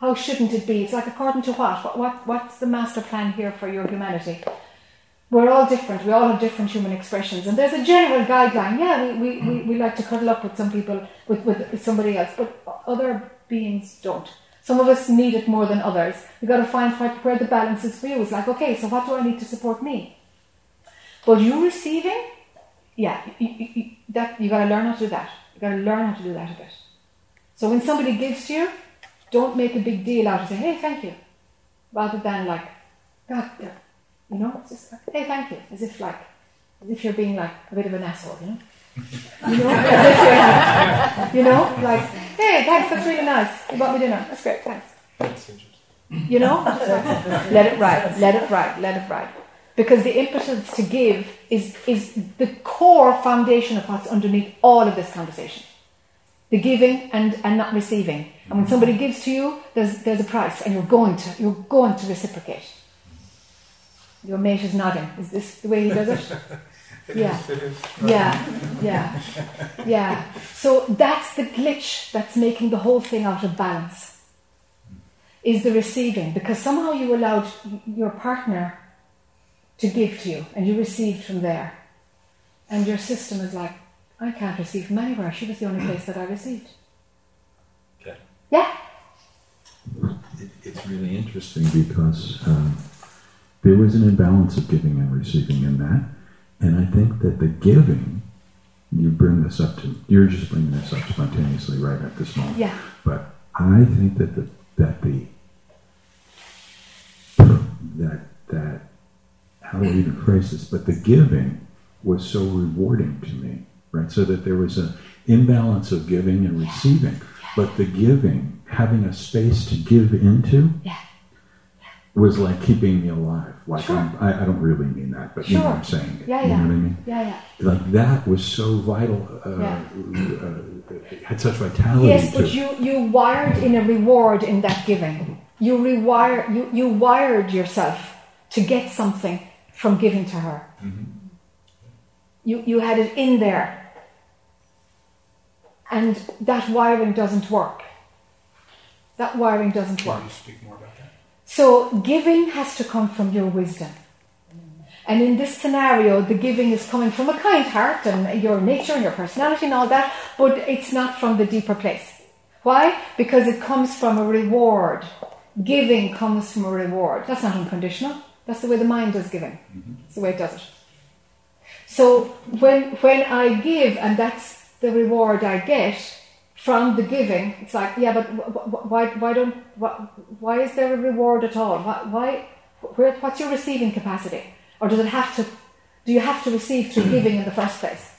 How shouldn't it be? It's like according to what? What, what what's the master plan here for your humanity? We're all different. We all have different human expressions, and there's a general guideline. Yeah, we, we, we, we like to cuddle up with some people, with, with somebody else, but other beings don't. Some of us need it more than others. We've got to find where the balance is for you. It's like, okay, so what do I need to support me? But you receiving, yeah, you, you, that you got to learn how to do that. You got to learn how to do that a bit. So when somebody gives to you, don't make a big deal out of saying, "Hey, thank you," rather than like, "God, you know, just like, "Hey, thank you," as if like, as if you're being like a bit of an asshole, you know. You know, if you know, like, hey, thanks, that's really nice. You bought me dinner. That's great, thanks. You know, let it ride, let it ride, let it ride. Because the impetus to give is, is the core foundation of what's underneath all of this conversation. The giving and, and not receiving. And when somebody gives to you, there's, there's a price and you're going to, you're going to reciprocate. Your mate is nodding. Is this the way he does it? yeah. Yeah, yeah, yeah. So that's the glitch that's making the whole thing out of balance. Is the receiving because somehow you allowed your partner to give to you and you received from there, and your system is like, I can't receive from anywhere. She was the only place that I received. Okay. Yeah. It, it's really interesting because um, there was an imbalance of giving and receiving in that and I think that the giving, you bring this up to, you're just bringing this up spontaneously right at this moment. Yeah. But I think that the, that the, that, that, how do I even phrase this? But the giving was so rewarding to me, right? So that there was an imbalance of giving and receiving. But the giving, having a space to give into, yeah was like keeping me alive. Like sure. I, I don't really mean that, but sure. you know what I'm saying. Yeah, you yeah. know what I mean? Yeah, yeah. Like that was so vital. Uh, yeah. uh, had such vitality. Yes, but you you wired in a reward in that giving. You rewire you you wired yourself to get something from giving to her. Mm-hmm. You you had it in there, and that wiring doesn't work. That wiring doesn't Can work. So giving has to come from your wisdom. And in this scenario, the giving is coming from a kind heart and your nature and your personality and all that, but it's not from the deeper place. Why? Because it comes from a reward. Giving comes from a reward. That's not unconditional. That's the way the mind does giving. Mm-hmm. It's the way it does it. So when when I give and that's the reward I get, from the giving, it's like, yeah, but why, why don't, why is there a reward at all? Why, why where, what's your receiving capacity? Or does it have to, do you have to receive through giving in the first place?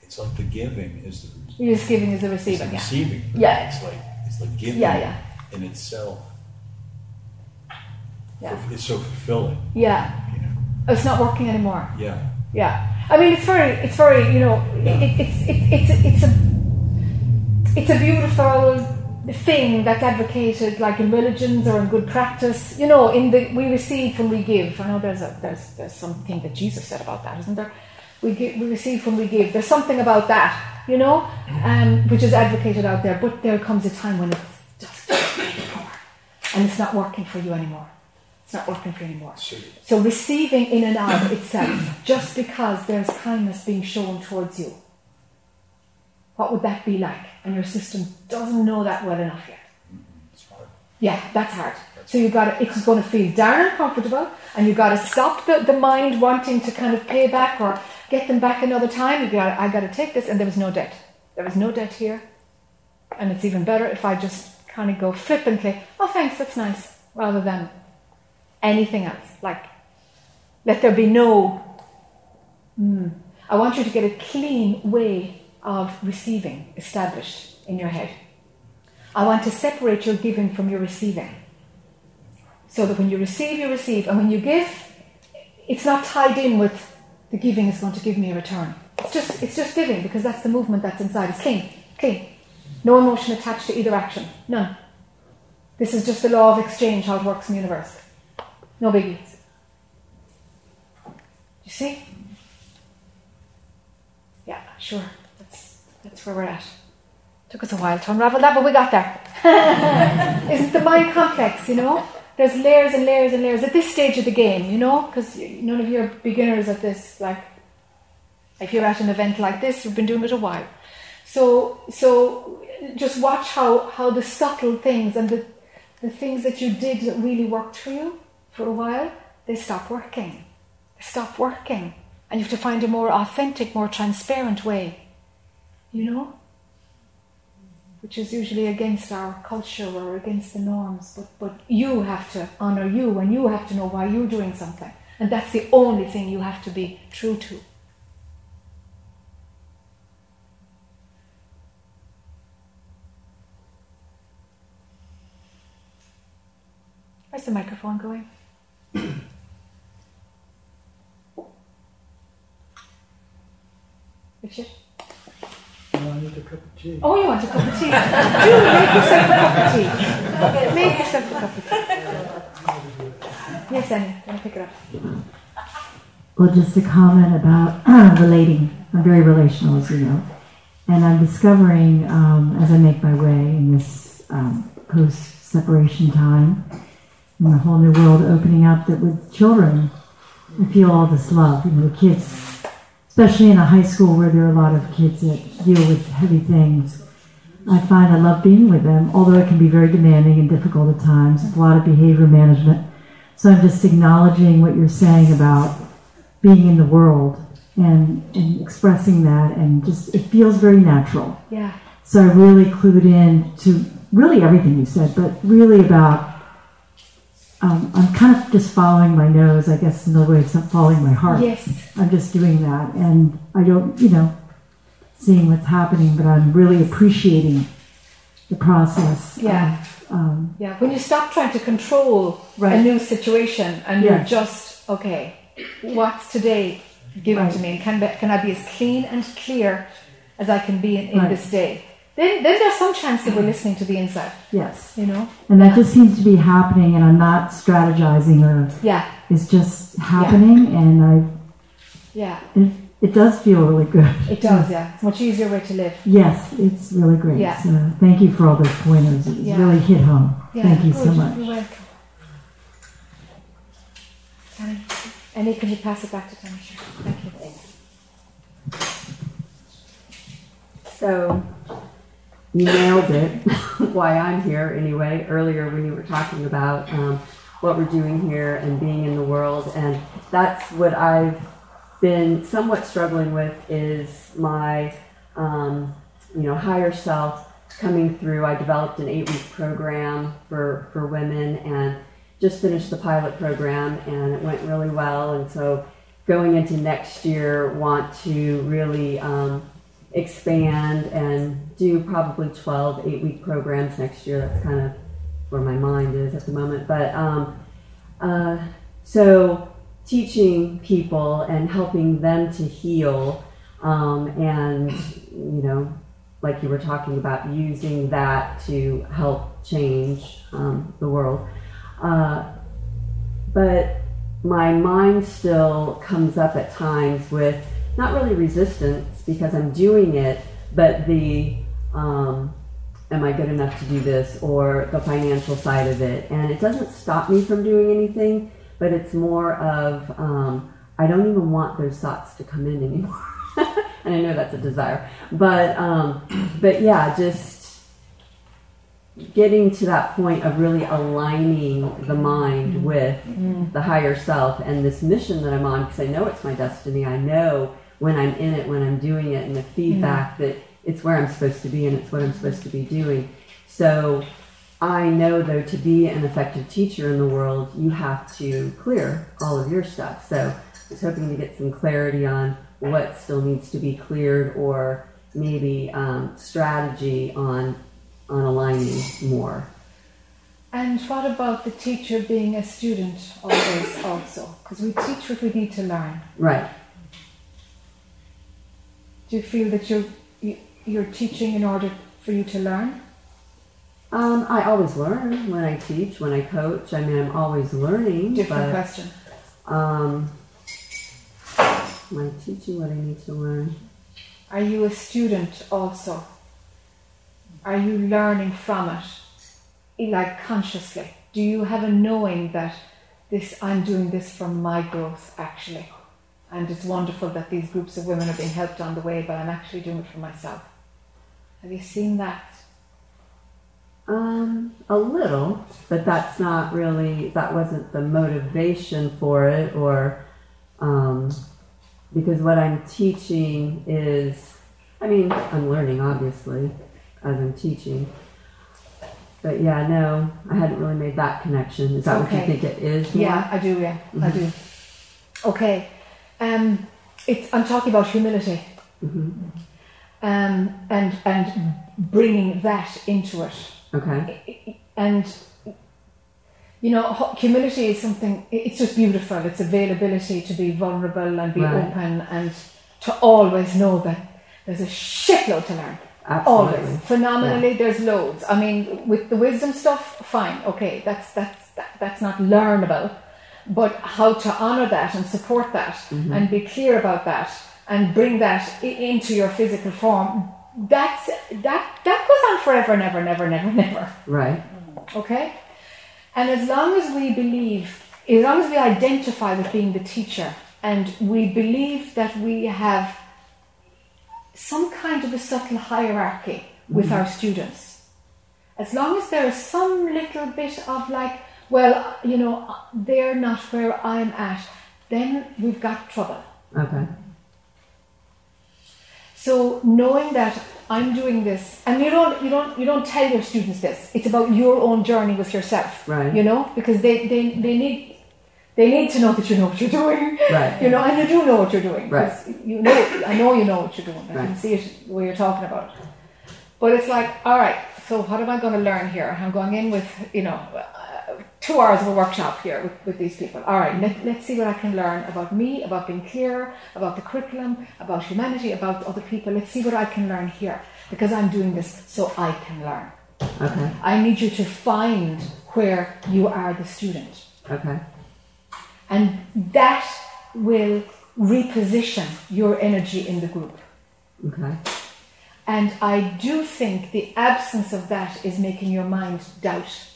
It's like the giving is the You're just giving is the receiving, the yeah. receiving. Yeah. It's like it's like giving Yeah, yeah. in itself. Yeah. It's so fulfilling. Yeah. You know. Oh, it's not working anymore. Yeah. Yeah. I mean, it's very, it's very, you know, it, it's, it, it's, it's a, it's a beautiful thing that's advocated like in religions or in good practice. You know in the we receive when we give. I know there's a there's there's something that jesus said about that isn't there? We give, we receive when we give. There's something about that you know um, which is advocated out there. But there comes a time when it's just and it's not working for you anymore. It's not working for you anymore. So receiving in and out itself just because there's kindness being shown towards you what would that be like? And your system doesn't know that well enough yet. Yeah, that's hard. So you've got to, it's going to feel darn uncomfortable, and you've got to stop the, the mind wanting to kind of pay back or get them back another time. You've got, I've got to take this, and there was no debt. There was no debt here, and it's even better if I just kind of go flippantly, "Oh, thanks, that's nice," rather than anything else. Like, let there be no. Mm, I want you to get a clean way of receiving established in your head. I want to separate your giving from your receiving. So that when you receive, you receive. And when you give, it's not tied in with the giving is going to give me a return. It's just, it's just giving because that's the movement that's inside. It's clean, clean. No emotion attached to either action. None. This is just the law of exchange, how it works in the universe. No biggies. You see? Yeah, sure. Where we're at. Took us a while to unravel that, but we got there. Isn't the mind complex, you know? There's layers and layers and layers at this stage of the game, you know? Because none of you are beginners at this. Like, if you're at an event like this, you've been doing it a while. So, so just watch how, how the subtle things and the, the things that you did that really worked for you for a while, they stop working. They stop working. And you have to find a more authentic, more transparent way. You know? Which is usually against our culture or against the norms. But, but you have to honor you and you have to know why you're doing something. And that's the only thing you have to be true to. Where's the microphone going? Richard? Oh, I need a cup of tea. Oh, you want a cup of tea? Do make yourself a cup of tea. Make yourself a cup of tea. Yes, Annie, want to pick it up? Well, just a comment about relating. I'm very relational, as you know. And I'm discovering um, as I make my way in this um, post separation time, and the whole new world opening up, that with children, I feel all this love. You know, the kids, especially in a high school where there are a lot of kids that deal with heavy things. I find I love being with them, although it can be very demanding and difficult at times. It's a lot of behavior management. So I'm just acknowledging what you're saying about being in the world and, and expressing that, and just it feels very natural. Yeah. So I really clued in to really everything you said, but really about um, I'm kind of just following my nose. I guess another way of following my heart. Yes. I'm just doing that, and I don't, you know, seeing what's happening, but I'm really appreciating the process. Yeah. Of, um, Yeah. When you stop trying to control a new situation and you're just, okay, what's today given Right. to me? And Can, be, can I be as clean and clear as I can be in, in Right. this day? Then, then there's some chance that we're listening to the inside, yes, you know? and that Yeah. just seems to be happening, and I'm not strategizing or Yeah. it's just happening, and I Yeah. it, it does feel really good. It does, yeah. It's a much easier way to live. Yes, it's really great. Yeah. So thank you for all those pointers. It Yeah. really hit home. Yeah. Thank you oh, so good. much. You're welcome. Annie, Annie, can you pass it back to Tammy? Sure. Thank you. So you nailed it. Why I'm here, anyway. Earlier, when you were talking about um, what we're doing here and being in the world, and that's what I've been somewhat struggling with is my, um, you know, higher self coming through. I developed an eight-week program for for women and just finished the pilot program, and it went really well. And so, going into next year, want to really um, expand and do probably 12 eight week programs next year. That's kind of where my mind is at the moment. But um, uh, so teaching people and helping them to heal um, and, you know, like you were talking about, using that to help change um, the world. Uh, but my mind still comes up at times with not really resistance because I'm doing it, but the um, am I good enough to do this or the financial side of it. And it doesn't stop me from doing anything, but it's more of um, I don't even want those thoughts to come in anymore. and I know that's a desire, but um, but yeah, just getting to that point of really aligning the mind with the higher self and this mission that I'm on because I know it's my destiny. I know when I'm in it, when I'm doing it, and the feedback that it's where I'm supposed to be and it's what I'm supposed to be doing. So I know though to be an effective teacher in the world, you have to clear all of your stuff. So I was hoping to get some clarity on what still needs to be cleared or maybe um, strategy on on aligning more. And what about the teacher being a student always also? Because we teach what we need to learn. Right. Do you feel that you're you, you're teaching in order for you to learn? Um, I always learn when I teach, when I coach. I mean, I'm always learning. Different but, question. Um, am I teaching what I need to learn? Are you a student also? Are you learning from it, like consciously? Do you have a knowing that this I'm doing this for my growth actually, and it's wonderful that these groups of women are being helped on the way, but I'm actually doing it for myself. Have you seen that? Um, a little, but that's not really, that wasn't the motivation for it, or, um, because what I'm teaching is, I mean, I'm learning obviously as I'm teaching. But yeah, no, I hadn't really made that connection. Is that what you think it is? more? Yeah, I do. Yeah, I do. Okay, um, it's I'm talking about humility, Mhm. um, and and bringing that into it. Okay. and you know humility is something it's just beautiful it's availability to be vulnerable and be Right. open and to always know that there's a shitload to learn Absolutely. always phenomenally there's loads i mean with the wisdom stuff fine okay that's that's that, that's not learnable but how to honor that and support that Mm-hmm. and be clear about that and bring that i- into your physical form that's that that goes on forever never never never never Right. Okay? And as long as we believe, as long as we identify with being the teacher and we believe that we have some kind of a subtle hierarchy with our students, as long as there is some little bit of like, well, you know, they're not where I'm at, then we've got trouble. Okay. So knowing that I'm doing this, and you don't, you don't, you don't tell your students this. It's about your own journey with yourself. Right. You know, because they, they, they need, they need to know that you know what you're doing. Right. You know, and you do know what you're doing. Right. You know, I know you know what you're doing. I can see it way you're talking about. it. But it's like, all right. So what am I going to learn here? I'm going in with, you know, two hours of a workshop here with, with these people. All right, let, let's see what I can learn about me, about being clear, about the curriculum, about humanity, about other people. Let's see what I can learn here because I'm doing this so I can learn. Okay. I need you to find where you are the student. Okay. And that will reposition your energy in the group. Okay. And I do think the absence of that is making your mind doubt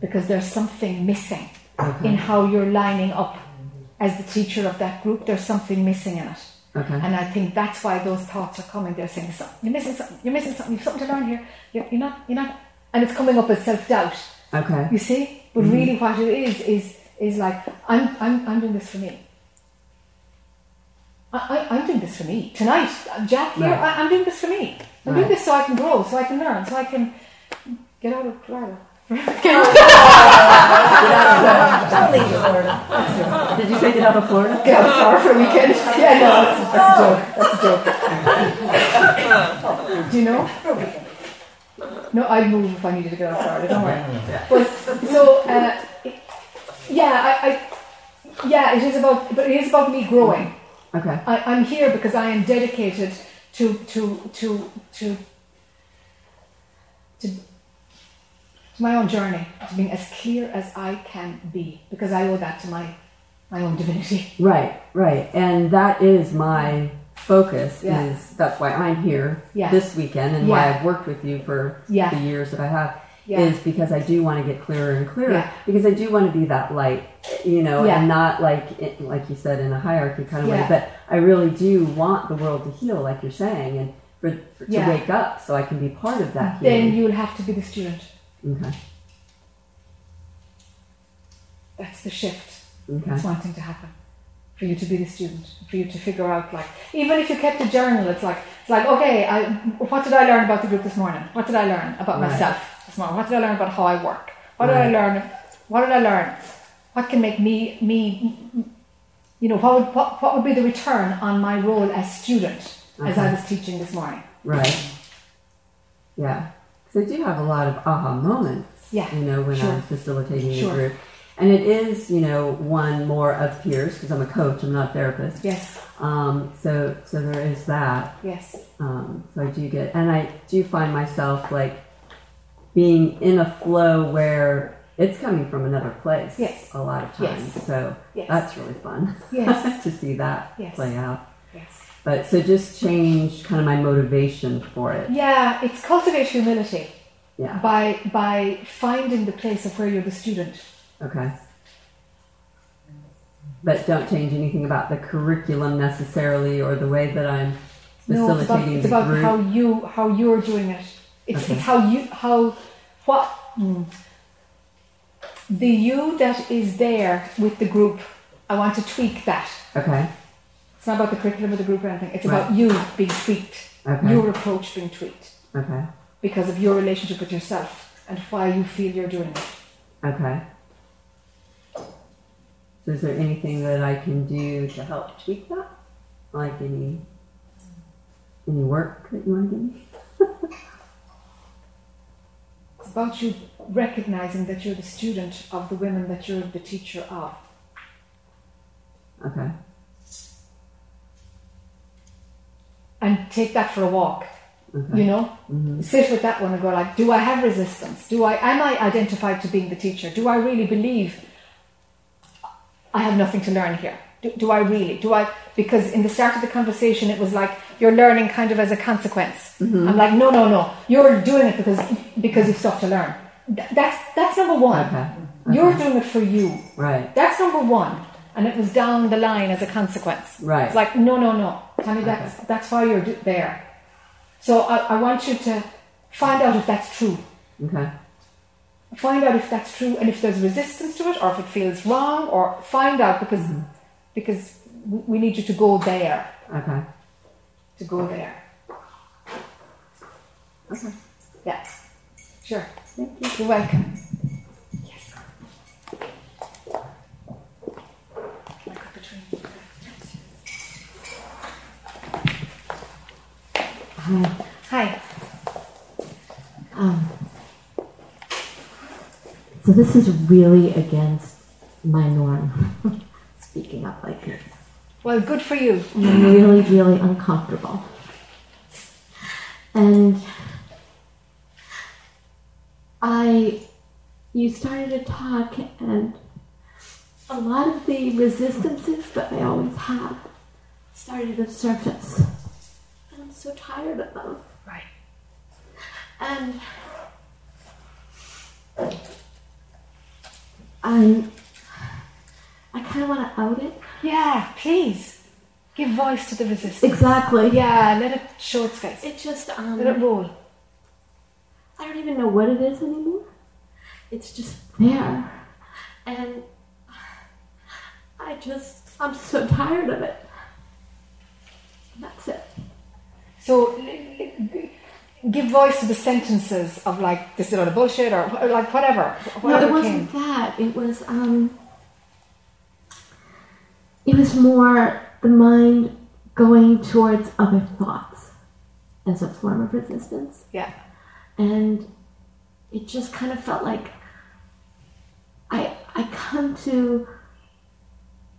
because there's something missing uh-huh. in how you're lining up as the teacher of that group. There's something missing in it. Okay. And I think that's why those thoughts are coming. They're saying, "So- you're missing something, you're missing something, you've something to learn here. You're, you're not, you're not. And it's coming up as self doubt. Okay. You see? But mm-hmm. really what it is is is like I'm I'm I'm doing this for me. I, I, I'm doing this for me. Tonight, Jack here, Right. I, I'm doing this for me. I'm doing this so I can grow, so I can learn, so I can get out of Florida. Totally Florida. Did you say get out of Florida? Get out of Florida for a weekend. Yeah, no, that's, that's a joke. That's a joke. Do you know? No, I'd move if I needed to get out of Florida, don't worry. But, so, uh, yeah, I, I, yeah, it is about, but it is about me growing. Okay. I, I'm here because I am dedicated to to to to to, to my own journey, to being as clear as I can be, because I owe that to my my own divinity. Right. Right. And that is my focus. Yeah. Is that's why I'm here Yeah. this weekend and why I've worked with you for Yeah. the years that I have. Yeah. Is because I do want to get clearer and clearer. Yeah. Because I do want to be that light, you know, Yeah. and not like it, like you said in a hierarchy kind of Yeah. way. But I really do want the world to heal, like you're saying, and for, for Yeah. to wake up so I can be part of that Healing. Then you'll have to be the student. Okay. That's the shift Okay. that's wanting to happen. For you to be the student, for you to figure out like even if you kept a journal, it's like it's like okay, I what did I learn about the group this morning? What did I learn about Right. myself this morning? What did I learn about how I work? What did I learn? What did I learn? What can make me me you know what would what, what would be the return on my role as student as I was teaching this morning? Right. Yeah. Because I do have a lot of aha moments. Yeah, You know, when sure. I'm facilitating Sure. a group. And it is, you know, one more of peers because I'm a coach, I'm not a therapist. Yes, Um, so, so there is that. yes, Um, so I do get, and I do find myself like being in a flow where it's coming from another place. Yes. A lot of times. Yes. So yes, that's really fun yes, to see that Yes. play out. But so just change kind of my motivation for it. Yeah, it's cultivate humility. Yeah. by by finding the place of where you're the student. Okay. But don't change anything about the curriculum necessarily or the way that I'm No, it's about, it's about how you how you're doing it. It's, Okay. it's how you how what hmm. the you that is there with the group. I want to tweak that. okay. It's not about the curriculum of the group or anything. It's Right. about you being tweaked, Okay. your approach being tweaked Okay. because of your relationship with yourself and why you feel you're doing it. Okay. So is there anything that I can do to help tweak that? Like any any work that you want to me? It's about you recognizing that you're the student of the women that you're the teacher of. Okay. And take that for a walk. Okay. You know, hmm sit with that one and go like, do I have resistance? Do I am I identified to being the teacher? Do I really believe I have nothing to learn here? Do, do I really? Do I? Because in the start of the conversation, it was like you're learning kind of as a consequence. Mm-hmm. I'm like, no, no, no. You're doing it because because you've stuff to learn. Th- that's that's number one. Okay. You're mm-hmm. doing it for you. Right. That's number one. And it was down the line as a consequence. Right. It's like, no, no, no. Honey, that's, that's why you're there. So I, I want you to find out if that's true. Okay. Find out if that's true and if there's resistance to it or if it feels wrong or find out because, mm-hmm. because we we need you to go there. Okay. To go there. Okay. Yeah. Sure. Thank you. You're welcome. Yes. Michael Petrini. Hi. Um, so this is really against my norm, speaking up like this. Well, good for you. And I'm really, really uncomfortable. And I, you started to talk, and a lot of the resistances that I always have started to surface. So tired of them. Right. And I'm, I kind of want to out it. Yeah, please. Give voice to the resistance. Exactly. Yeah, let it show its face. It just, um, Let it roll. I don't even know what it is anymore. It's just there. And I just, I'm so tired of it. That's it. So, give voice to the sentences of like, this is a lot of bullshit or like whatever. No, it wasn't came. that. It was, um, it was more the mind going towards other thoughts as a form of resistance. Yeah. and it just kind of felt like I I come to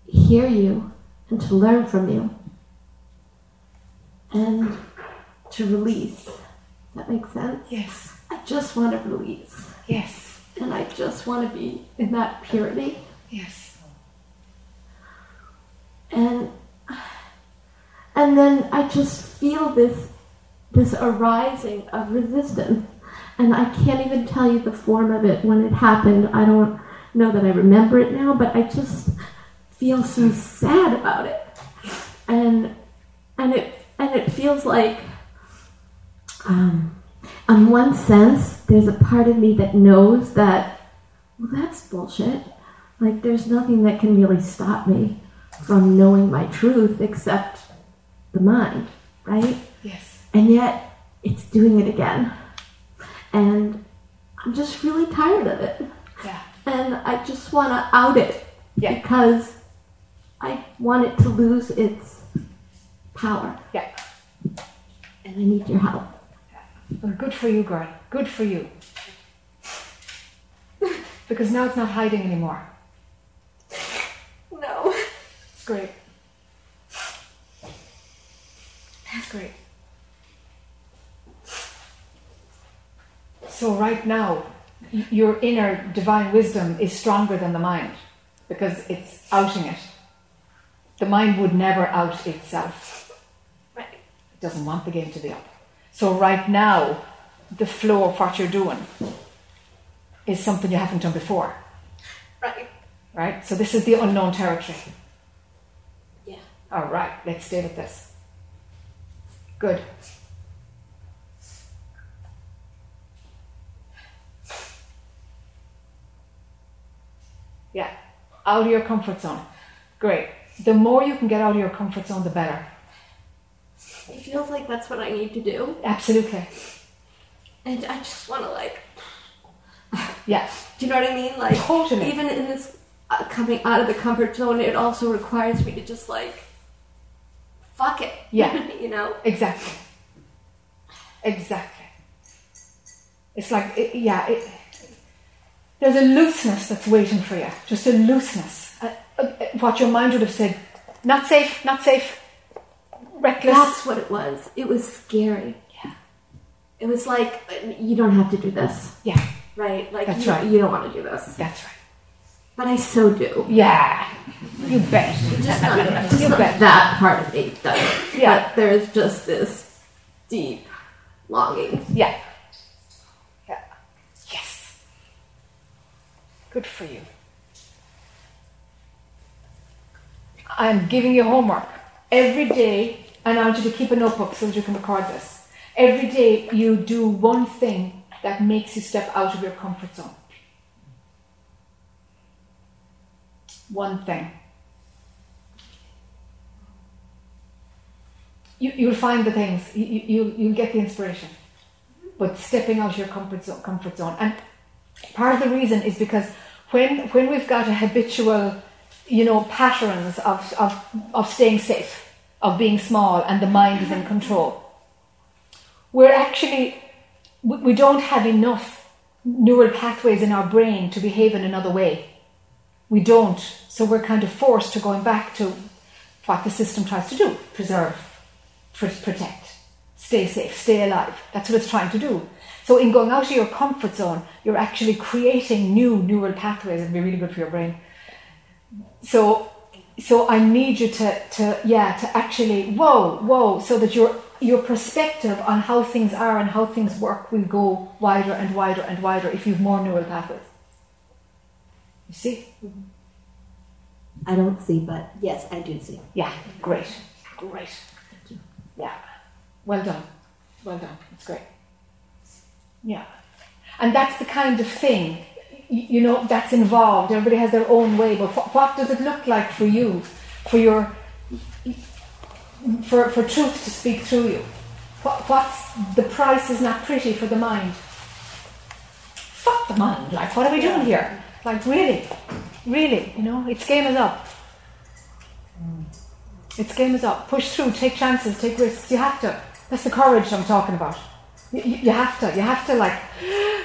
hear you and to learn from you and to release. Does that make sense? Yes. I just want to release Yes. and I just want to be in that purity Yes. and and then I just feel this this arising of resistance and I can't even tell you the form of it when it happened. I don't know that I remember it now, but I just feel so sad about it. And and it and it feels like um on one sense, there's a part of me that knows that, well, that's bullshit. Like, there's nothing that can really stop me from knowing my truth except the mind, right? Yes. And yet, it's doing it again. And I'm just really tired of it. Yeah. And I just want to out it Yeah. because I want it to lose its power. Yeah. And I need your help. Well, good for you, girl. Good for you. because now it's not hiding anymore. No. It's great. That's great. So right now, your inner divine wisdom is stronger than the mind because it's outing it. The mind would never out itself. Right. It doesn't want the game to be up. So right now, the flow of what you're doing is something you haven't done before, Right. right? So this is the unknown territory. Yeah. All right, let's stay with this. Good. Yeah, out of your comfort zone. Great. The more you can get out of your comfort zone, the better. It feels like that's what I need to do. Absolutely. And I just want to, like, Yeah, do you know what I mean? Like, Totally. even in this uh, coming out of the comfort zone, it also requires me to just, like, fuck it. Yeah. you know? exactly. Exactly. It's like, it, yeah, it, there's a looseness that's waiting for you. Just a looseness. Uh, uh, what your mind would have said, not safe, not safe, reckless. That's what it was. It was scary. Yeah. It was like, you don't have to do this. Yeah, Right? Like, That's you, right. you don't want to do this. that's right. But I so do. Yeah, you bet. Just not, just You not bet. that part of me does. Yeah. But there's just this deep longing. Yeah. Yeah. Yes. Good for you. I'm giving you homework. Every day, and I want you to keep a notebook so that you can record this. Every day, you do one thing that makes you step out of your comfort zone. One thing. You, you'll find the things, you, you, you'll, get the inspiration but stepping out of your comfort zone, comfort zone. And part of the reason is because when when we've got a habitual, you know, patterns of of, of staying safe, of being small, and the mind is in control, we're actually we, don't have enough neural pathways in our brain to behave in another way. We don't, so we're kind of forced to going back to what the system tries to do: preserve, pr- protect stay safe, stay alive. That's what it's trying to do. So in going out of your comfort zone, you're actually creating new neural pathways. It'd be really good for your brain. So, so I need you to, to yeah, to actually whoa, whoa, so that your your perspective on how things are and how things work will go wider and wider and wider if you've more neural pathways. You see? I don't see, but yes, I do see. Yeah, great, great. Thank you. Yeah, well done, well done. It's great. Yeah, and that's the kind of thing, you know, that's involved. Everybody has their own way, but what, what does it look like for you, for your, for for truth to speak through you? What, what's the price is not pretty for the mind. Fuck the mind. Like, what are we doing here? Like, really, really, you know, it's game is up. It's game is up. Push through, take chances, take risks. You have to. That's the courage I'm talking about. You, have to. You have to like,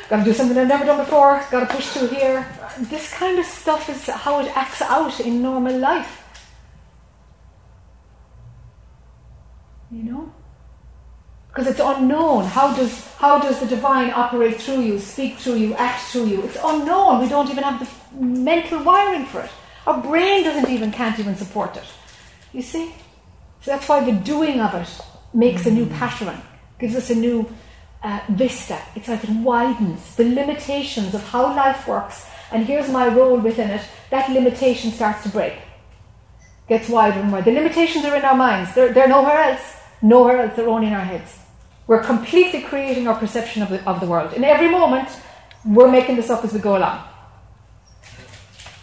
gotta do something I've never done before. Gotta push through here. This kind of stuff is how it acts out in normal life. You know, because it's unknown. How does how does the divine operate through you, speak through you, act through you? It's unknown. We don't even have the mental wiring for it. Our brain doesn't even can't even support it. You see? So that's why the doing of it makes a new mm. pattern, gives us a new uh, vista. It's like it widens the limitations of how life works, and here's my role within it. That limitation starts to break, gets wider and wider. The limitations are in our minds, they're, they're nowhere else. Nowhere else, they're only in our heads. We're completely creating our perception of the, of the world. In every moment, we're making this up as we go along.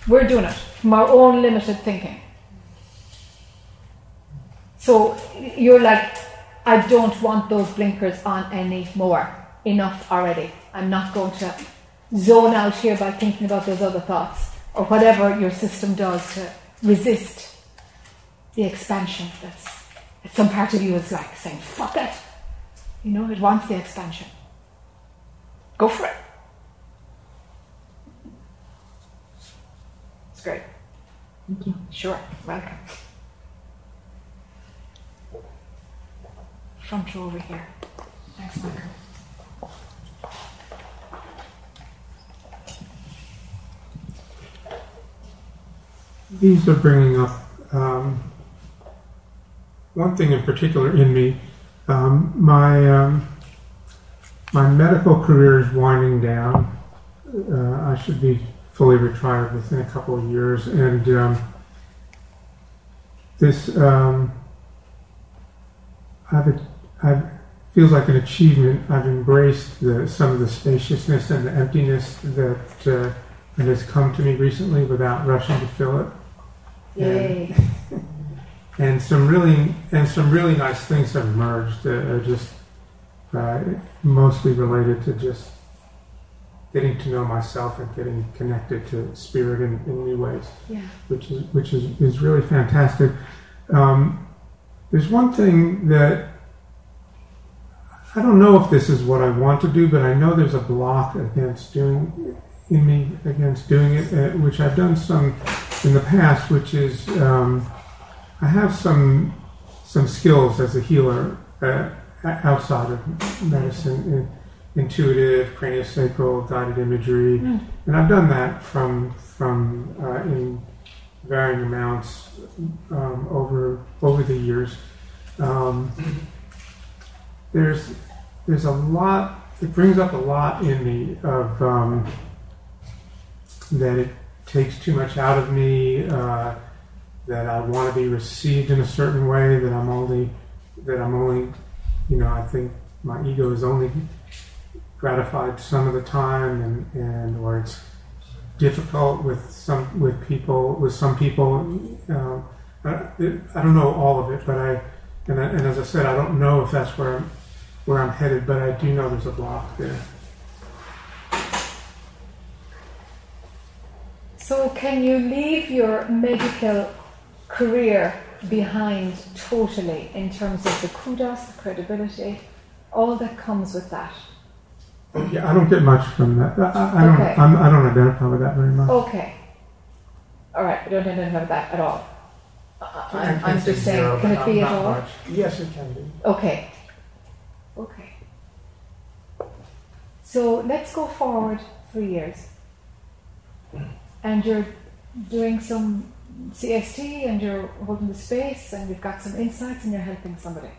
We're doing it from our own limited thinking. So you're like, I don't want those blinkers on anymore. Enough already. I'm not going to zone out here by thinking about those other thoughts or whatever your system does to resist the expansion that's that some part of you is like saying, fuck it. You know, it wants the expansion. Go for it. It's great. Thank you. Sure, welcome. Front row over here. Thanks, Michael. These are bringing up um, one thing in particular in me. Um, my um, my medical career is winding down. Uh, I should be fully retired within a couple of years, and um, this um, I've, I've feels like an achievement. I've embraced the, some of the spaciousness and the emptiness that uh, that has come to me recently without rushing to fill it. Yay. and some really and some really nice things have emerged. Uh, just uh, mostly related to just getting to know myself and getting connected to spirit in, in new ways, Yeah. which is which is, is really fantastic. Um, there's one thing that I don't know if this is what I want to do, but I know there's a block against doing in me against doing it, uh, which I've done some in the past, which is um, I have some some skills as a healer uh, outside of medicine, in, intuitive, craniosacral, guided imagery, Mm. and I've done that from from uh, in varying amounts um, over over the years. Um, there's there's a lot. It brings up a lot in me of um, that it takes too much out of me. Uh, that I want to be received in a certain way. That I'm only that I'm only you know I think my ego is only gratified some of the time, and and or it's difficult with some with people with some people. Um, I, it, I don't know all of it, but I and, I, and as I said, I don't know if that's where I'm where I'm headed, but I do know there's a block there. So, can you leave your medical career behind totally in terms of the kudos, the credibility, all that comes with that? Yeah, I don't get much from that. I, I, I don't. Okay. I'm, I don't identify with that very much. Okay. All right, we don't identify with that at all. I- I I'm, I'm just saying, zero, can it be at all? much. Yes, it can be. Okay. Okay. So let's go forward three years. And you're doing some CST and you're holding the space and you've got some insights and you're helping somebody.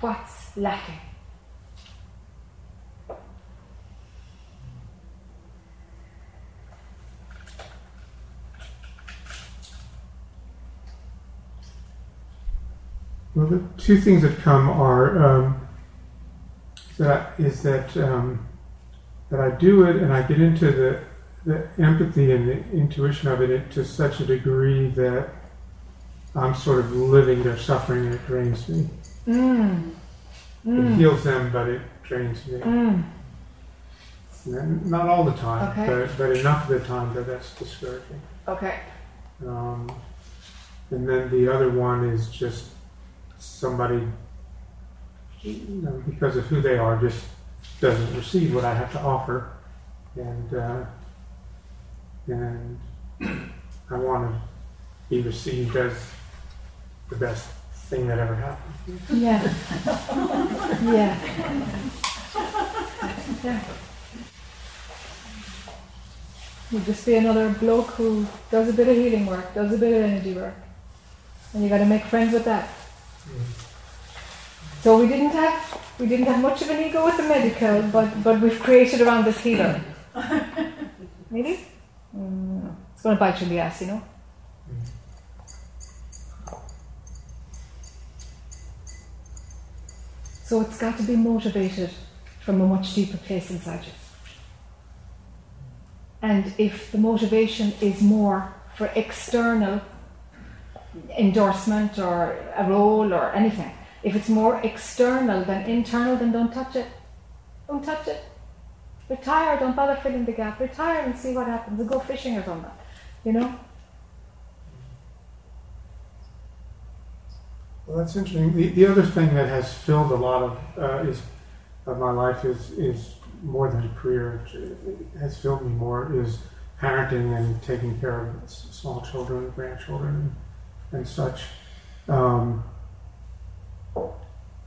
What's lacking? Well, the two things that come are um, that is that um, that I do it and I get into the the empathy and the intuition of it to such a degree that I'm sort of living their suffering and it drains me. Mm. It Mm. heals them, but it drains me. Mm. Not all the time, Okay. but, but enough of the time that that's discouraging. Okay. Um, and then the other one is just somebody, you know, because of who they are, just doesn't receive what I have to offer, and uh, and I want to be received as the best thing that ever happened. Yeah. yeah. Yeah. You'll just be another bloke who does a bit of healing work, does a bit of energy work. And you gotta make friends with that. So we didn't have we didn't have much of an ego with the medical, but but we've created around this healer. Maybe Mm, it's gonna bite you in the ass, you know? So it's got to be motivated from a much deeper place inside you. And if the motivation is more for external endorsement or a role or anything, if it's more external than internal, then don't touch it. Don't touch it. Retire, don't bother filling the gap. Retire and see what happens go fishing or something. You know? Well, that's interesting. The, the other thing that has filled a lot of uh, is of my life is is more than a career. It has filled me more is parenting and taking care of small children, grandchildren, and, and such. Um,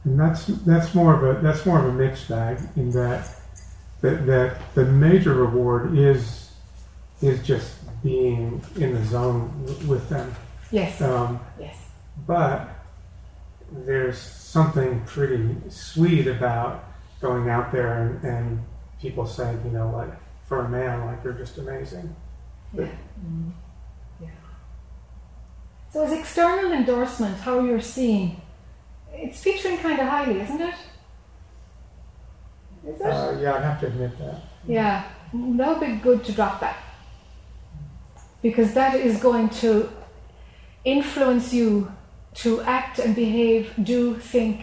and that's that's more of a that's more of a mixed bag in that that, that the major reward is is just being in the zone with them. Yes. Um, Yes. but there's something pretty sweet about going out there and, and people saying, you know, like for a man, like you're just amazing. Yeah. Yeah. So as external endorsement, how you're seen, it's featuring kind of highly, isn't it? Is it? Uh, yeah, I have to admit that. Yeah, that would be good to drop that. Because that is going to influence you to act and behave, do, think,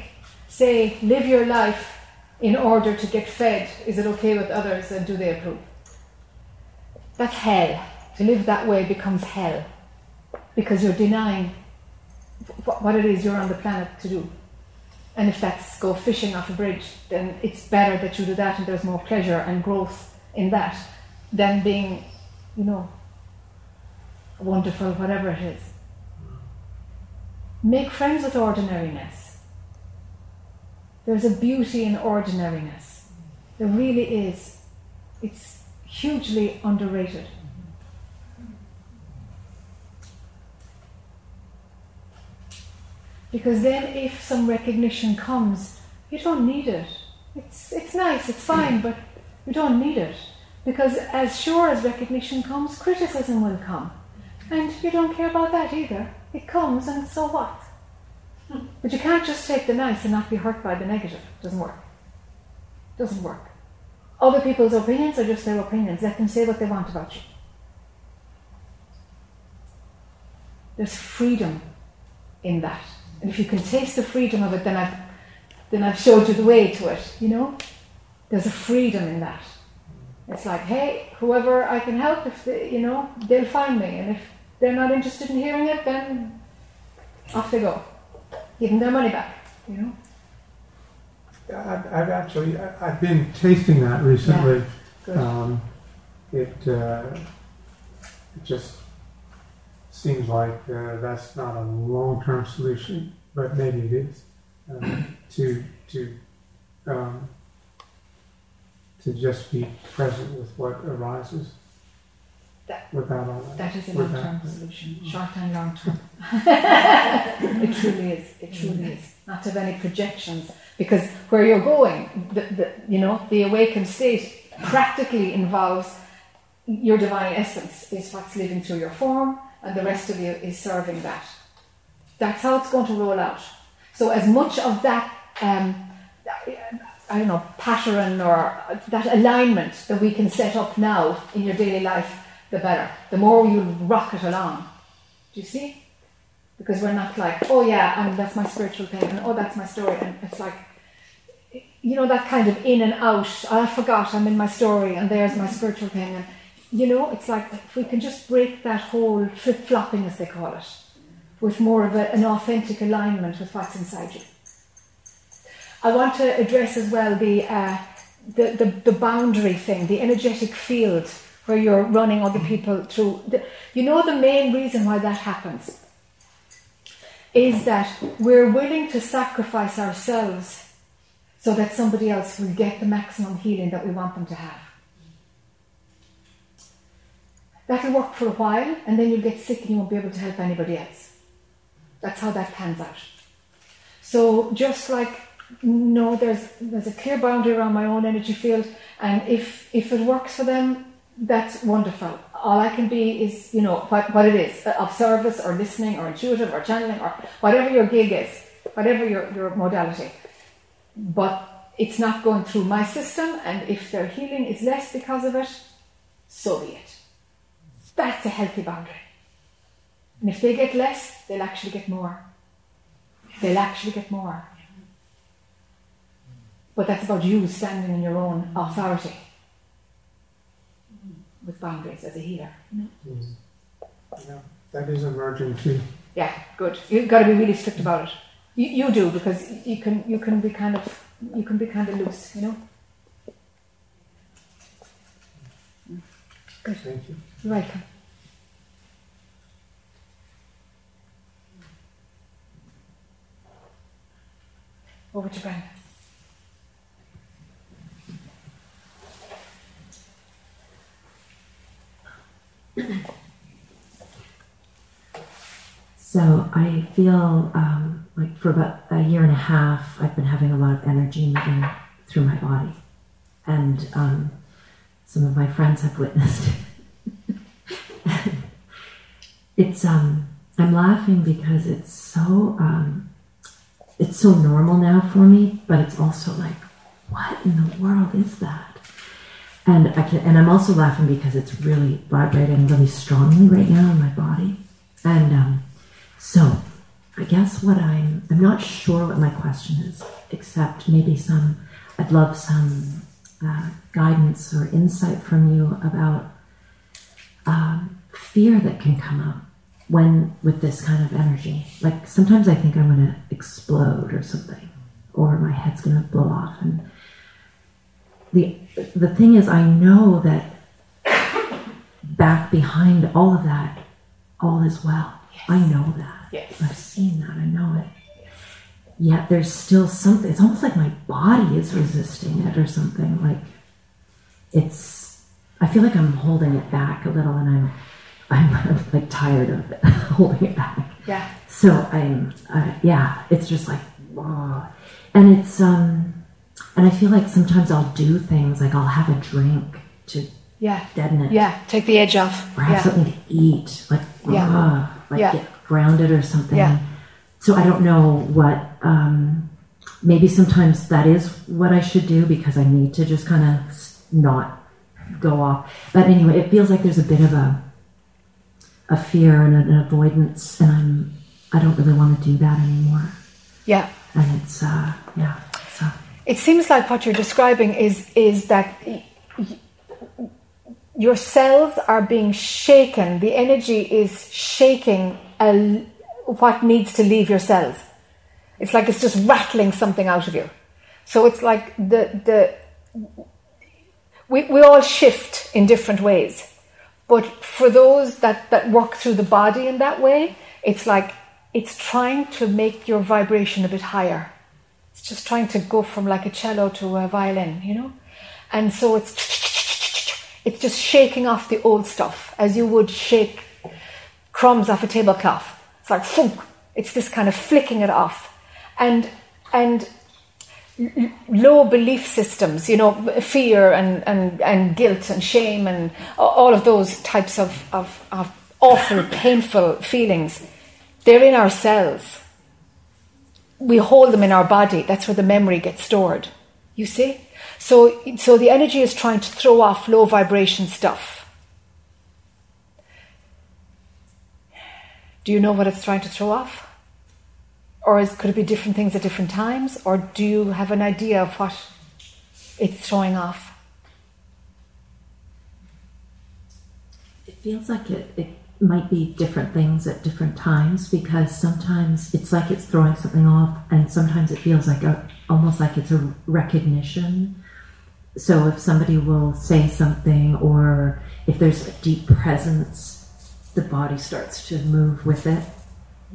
say, live your life in order to get fed. Is it okay with others and do they approve? That's hell. To live that way becomes hell because you're denying what it is you're on the planet to do. And if that's go fishing off a bridge, then it's better that you do that and there's more pleasure and growth in that than being, you know, wonderful, whatever it is. Make friends with ordinariness. There's a beauty in ordinariness. There really is. It's hugely underrated. Because then, if some recognition comes, you don't need it. It's, it's nice, it's fine, but you don't need it. Because as sure as recognition comes, criticism will come. And you don't care about that either. It comes, and so what? But you can't just take the nice and not be hurt by the negative. It doesn't work. It doesn't work. Other people's opinions are just their opinions. Let them say what they want about you. There's freedom in that. And if you can taste the freedom of it, then I've then I've showed you the way to it, you know? There's a freedom in that. It's like, hey, whoever I can help, if they, you know, they'll find me. And if they're not interested in hearing it, then off they go. Give them their money back, you know? I've, I've actually, I've been tasting that recently. Good. Um, it, uh, it just seems like uh, that's not a long-term solution, but maybe it is. Um, to to um, to just be present with what arises That- without all that. That is a long term solution, short and long term. it truly is. It truly is. Not to have any projections, because where you're going, the, the, you know, the awakened state practically involves your divine essence is what's living through your form, and the rest of you is serving that. That's how it's going to roll out. So as much of that, um, I don't know, pattern or that alignment that we can set up now in your daily life, the better. The more you rock it along. Do you see? Because we're not like, oh yeah, and that's my spiritual thing, and oh that's my story, and it's like, you know, that kind of in and out. "Oh, I forgot I'm in my story, and there's my spiritual thing, and you know, it's like if we can just break that whole flip flopping, as they call it, with more of a, an authentic alignment with what's inside you. I want to address as well the, uh, the, the, the boundary thing, the energetic field where you're running other people through. The, you know, the main reason why that happens is that we're willing to sacrifice ourselves so that somebody else will get the maximum healing that we want them to have. That'll work for a while, and then you'll get sick and you won't be able to help anybody else. That's how that pans out. So just like no, there's there's a clear boundary around my own energy field, and if if it works for them, that's wonderful. All I can be is you know what what it is uh, of service or listening or intuitive or channeling or whatever your gig is, whatever your your modality. but it's not going through my system, and if their healing is less because of it, so be it. That's a healthy boundary. And if they get less, they'll actually get more. They'll actually get more. But that's about you standing in your own authority with boundaries as a healer. Mm-hmm. Yeah, that is emerging too. Yeah, good. You've got to be really strict about it. You, you do because you can you can be kind of you can be kind of loose, you know. Good. Thank you. You're welcome. Over to Brenda. So I feel um, like for about a year and a half, I've been having a lot of energy moving through my body, and um, some of my friends have witnessed. it. it's um, I'm laughing because it's so um, it's so normal now for me, but it's also like, what in the world is that? And I can, and I'm also laughing because it's really vibrating really strongly right now in my body, and um, so, I guess what I'm, I'm not sure what my question is, except maybe some, I'd love some uh, guidance or insight from you about um, fear that can come up when with this kind of energy. Like sometimes I think I'm going to explode or something, or my head's going to blow off. And the the thing is, I know that back behind all of that, all is well. I know that. Yes. I've seen that. I know it. Yet there's still something. It's almost like my body is resisting it or something. Like it's. I feel like I'm holding it back a little, and I'm. I'm, like tired of it, holding it back. Yeah. So I'm. Uh, yeah. It's just like, and it's um, and I feel like sometimes I'll do things like I'll have a drink to Yeah. deaden it Yeah. Take the edge off. or have Yeah. something to eat, like Yeah. ah, like Yeah. get grounded or something. Yeah. So I don't know what. Um, maybe sometimes that is what I should do because I need to just kind of not go off. But anyway, it feels like there's a bit of a a fear and an avoidance, and I'm I don't really want to do that anymore. Yeah. And it's uh, yeah. So It seems like what you're describing is is that y- y- your cells are being shaken. The energy is shaking a, what needs to leave your cells. It's like it's just rattling something out of you. So it's like the the we, we all shift in different ways. But for those that, that work through the body in that way, it's like it's trying to make your vibration a bit higher. It's just trying to go from like a cello to a violin, you know? And so it's it's just shaking off the old stuff as you would shake crumbs off a tablecloth. It's like thunk. It's this kind of flicking it off. And and low belief systems, you know, fear and, and, and guilt and shame and all of those types of, of, of awful, painful feelings, they're in our cells. We hold them in our body. That's where the memory gets stored. You see? So, so the energy is trying to throw off low vibration stuff. Do you know what it's trying to throw off? Or is, could it be different things at different times? Or do you have an idea of what it's throwing off? It feels like it, it might be different things at different times because sometimes it's like it's throwing something off, and sometimes it feels like a almost like it's a recognition. So if somebody will say something, or if there's a deep presence, the body starts to move with it,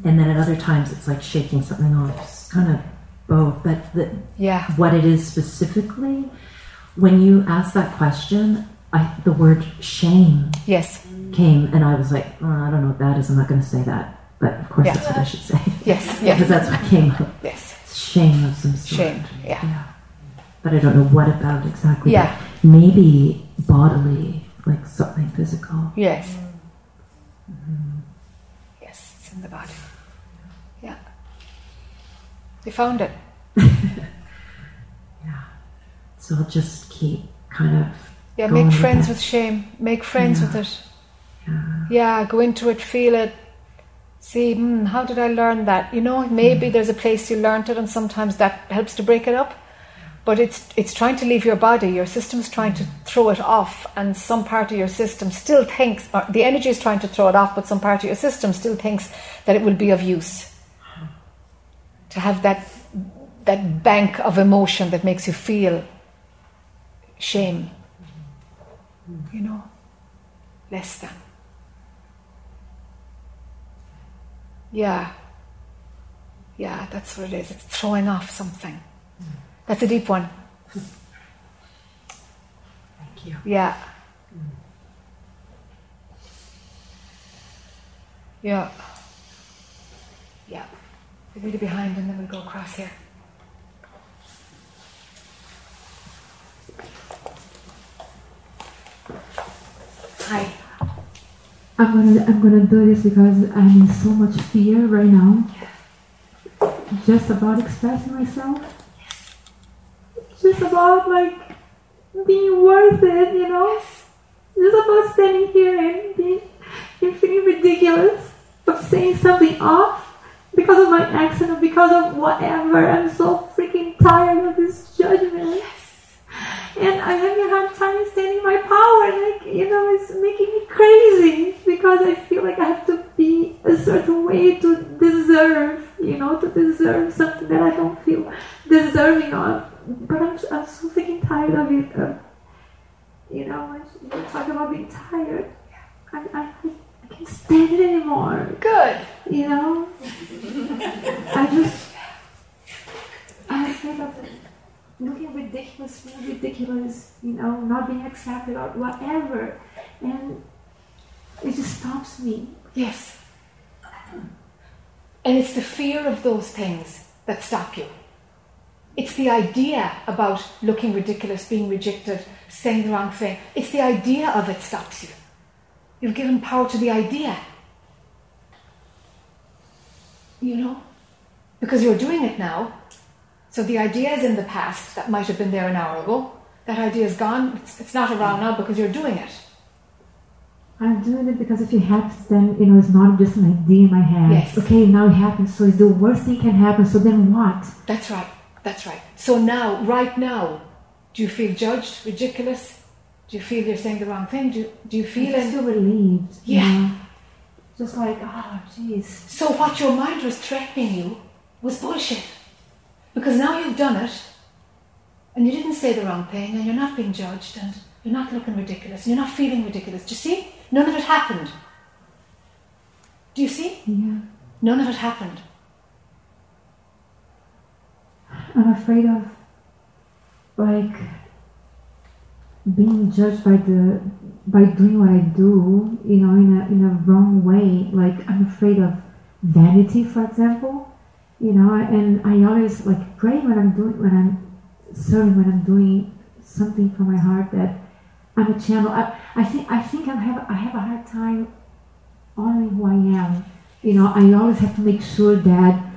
and then at other times it's like shaking something off. It's kind of both, but the, Yeah. what it is specifically. When you ask that question, I, the word shame Yes. came, and I was like, oh, I don't know what that is. I'm not going to say that, but of course Yeah. that's what I should say Yes. yes, because that's what came up. Yes. Shame of some sort. Shame. Yeah. Yeah, but I don't know what about exactly. Yeah. maybe bodily, like something physical. Yes. Yes, it's in the body. Yeah. You found it. Yeah. So I'll just keep kind of Yeah, make with friends that. with shame. Make friends Yeah. with it. yeah, Yeah, go into it, feel it. See, hmm, how did I learn that? You know, maybe there's a place you learned it, and sometimes that helps to break it up. But it's it's trying to leave your body. Your system's trying to throw it off, and some part of your system still thinks the energy is trying to throw it off, but some part of your system still thinks that it will be of use. To have that that bank of emotion that makes you feel shame. You know, less than. Yeah. Yeah, that's what it is. It's throwing off something. That's a deep one. thank you. Yeah. Yeah. Yeah. We'll read it behind and then we'll go across here. Hi. I'm gonna I'm gonna do this because I'm in so much fear right now. Just about expressing myself. Just about like being worth it, you know? Just about standing here and being and feeling ridiculous of saying something off because of my accent or because of whatever. I'm so freaking tired of this judgment. And I'm having a hard time standing in my power. Like, you know, it's making me crazy because I feel like I have to be a certain way to deserve, you know, to deserve something that I don't feel deserving of. But I'm, I'm so freaking tired of it. Uh, you know, when you talk about being tired, I, I, I can't stand it anymore. Good. You know? I just. I'm afraid of looking ridiculous, being ridiculous, you know, not being accepted or whatever. And it just stops me. Yes. And it's the fear of those things that stop you. It's the idea about looking ridiculous, being rejected, saying the wrong thing. It's the idea of it stops you. You've given power to the idea. You know? Because you're doing it now. So the idea is in the past that might have been there an hour ago. That idea is gone. It's, it's not around now because you're doing it. I'm doing it because if it happens, then, you know, it's not just an idea in my head. Yes. Okay, now it happens, so it's the worst thing can happen, so then what? That's right. That's right. So now, right now, do you feel judged, ridiculous? Do you feel you're saying the wrong thing? Do you, do you feel it? feel relieved. you Yeah. know? Just like, oh, jeez. So what your mind was threatening you was bullshit. Because now you've done it, and you didn't say the wrong thing, and you're not being judged, and you're not looking ridiculous, and you're not feeling ridiculous. Do you see? None of it happened. Do you see? Yeah. None of it happened. I'm afraid of like being judged by the by doing what I do, you know, in a in a wrong way. Like I'm afraid of vanity, for example. You know, and I always like pray when I'm doing when I'm serving when I'm doing something from my heart that I'm a channel. I, I think I think I have I have a hard time honoring who I am. You know, I always have to make sure that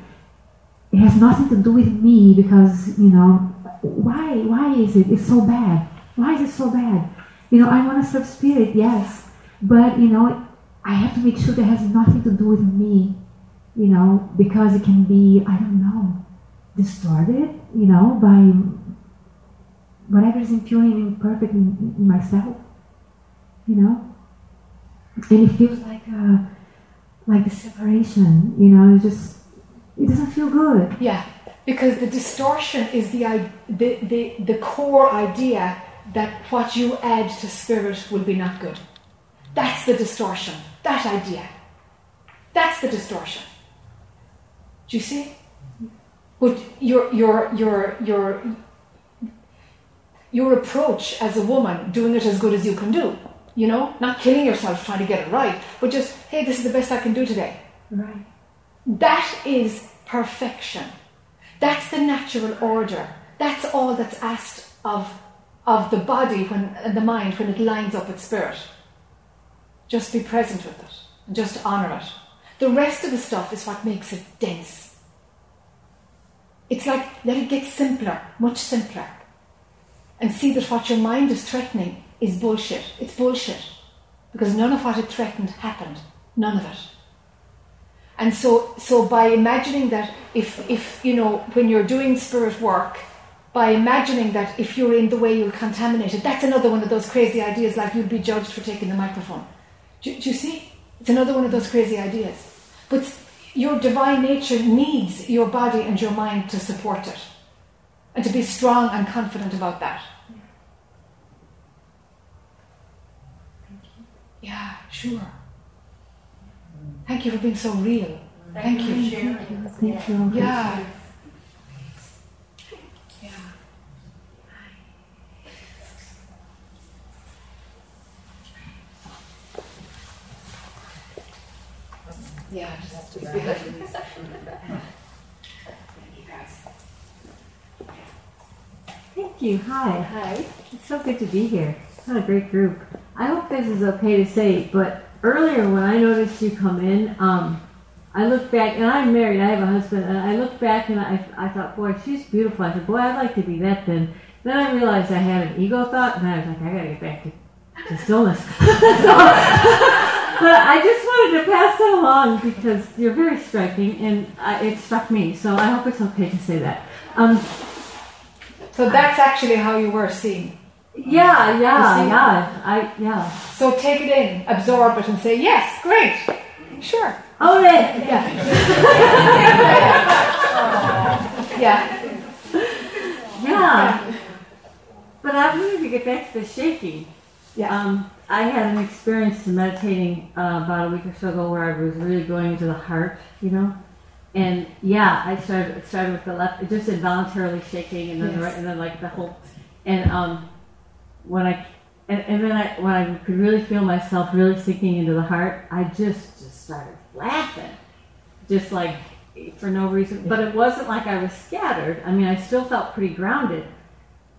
it has nothing to do with me because you know why why is it? It's so bad. Why is it so bad? You know i want to serve spirit yes but you know i have to make sure that has nothing to do with me you know because it can be i don't know distorted you know by whatever is impure and imperfect in, in myself you know? And it feels like a like the separation you know it's just it doesn't feel good Yeah, because the distortion is the, the, the, the core idea that what you add to spirit will be not good. That's the distortion, that idea. That's the distortion. Do you see? But your, your, your, your, your approach as a woman, doing it as good as you can do, you know, not killing yourself trying to get it right, but just, hey, this is the best I can do today. right That is perfection. That's the natural order. That's all that's asked of, of the body when, and the mind when it lines up with spirit. Just be present with it and just honour it. The rest of the stuff is what makes it dense. It's like let it get simpler, much simpler. and see that what your mind is threatening is bullshit. It's bullshit. Because none of what it threatened happened. None of it. And so, so by imagining that if, if, you know, when you're doing spirit work, by imagining that if you're in the way you'll contaminate it, that's another one of those crazy ideas like you'll be judged for taking the microphone. Do, do you see? It's another one of those crazy ideas. But your divine nature needs your body and your mind to support it and to be strong and confident about that. Yeah, sure. Thank you for being so real. Thank you. Thank you. Yeah. Yeah. Yeah, just if we Thank you. Hi. Hi. It's so good to be here. What a great group. I hope this is okay to say, but earlier when I noticed you come in, um, I looked back, and I'm married, I have a husband, and I looked back and I, I thought, boy, she's beautiful. I said, boy, I'd like to be that thin. Then I realized I had an ego thought, and I was like, I gotta get back to, to stillness. so, but I just wanted to pass that along because you're very striking, and uh, it struck me. So I hope it's okay to say that. Um, So that's actually how you were seen. Yeah, yeah, yeah. I yeah. So take it in, absorb it, and say, yes, great, sure. Own it. Yeah. yeah. Yeah. But I wanted to get back to the shaking. Yeah. Um, I had an experience in meditating uh, about a week or so ago where I was really going into the heart, you know. And yeah, I started it started with the left, just involuntarily shaking, and then the right, and then like the whole. And um, when I and, and then I when I could really feel myself really sinking into the heart, I just just started laughing, just like for no reason. But it wasn't like I was scattered. I mean, I still felt pretty grounded,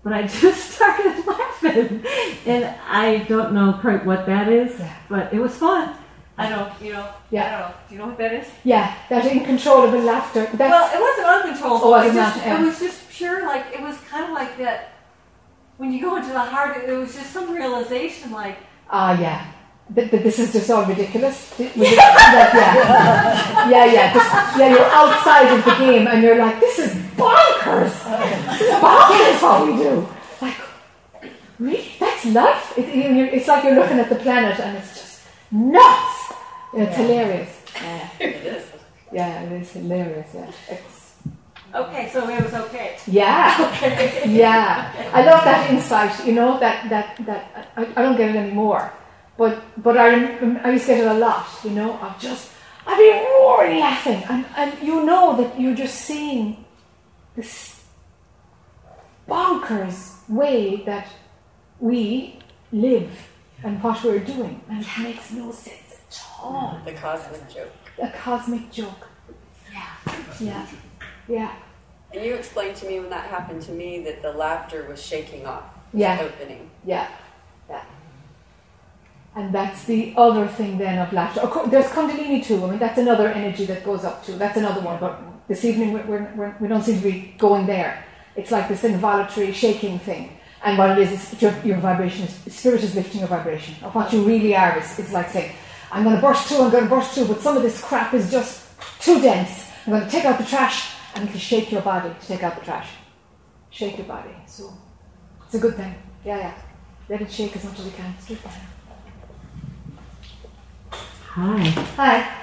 but I just started laughing, and I don't know quite what that is, but it was fun. I don't, you know. Yeah. I don't know. Do you know what that is? Yeah, that uncontrollable laughter. That's, Well, it wasn't uncontrollable. Oh, was it, it just, it was just pure, like, it was kind of like that. When you go into the heart, it, it was just some realization, like, Ah, yeah. Th- th- this is just all ridiculous. Th- was it- like, yeah, yeah, yeah. Just, yeah, you're outside of the game, and you're like, this is bonkers. This is bonkers what we do. Like, really? That's life. It, you- you- it's like you're looking at the planet, and it's just nuts. It's hilarious. Yeah. Yeah, it is hilarious. Yeah, it's okay, so it was okay. yeah, yeah. I love that insight. You know that that that I, I don't get it anymore, but but I rem- I used to get it a lot. You know, of just I'd be roaring laughing, and and you know that you're just seeing this bonkers way that we live and what we're doing, and it makes no sense at all. The cosmic joke. A cosmic joke. Yeah, yeah, yeah. And you explained to me when that happened to me that the laughter was shaking off, Yeah. opening. Yeah, yeah. And that's the other thing then of laughter. Of course, there's Kundalini too. I mean, that's another energy that goes up too. That's another one. But this evening we're, we're, we're, we don't seem to be going there. It's like this involuntary shaking thing. And what it is, is your, your vibration, is, spirit is lifting your vibration. Of what you really are is, is like saying, I'm going to burst through, I'm going to burst through, but some of this crap is just too dense. I'm going to take out the trash, and it'll shake your body to take out the trash. Shake your body. So it's a good thing. Yeah, yeah. Let it shake as much as you can. It's good Hi. Hi.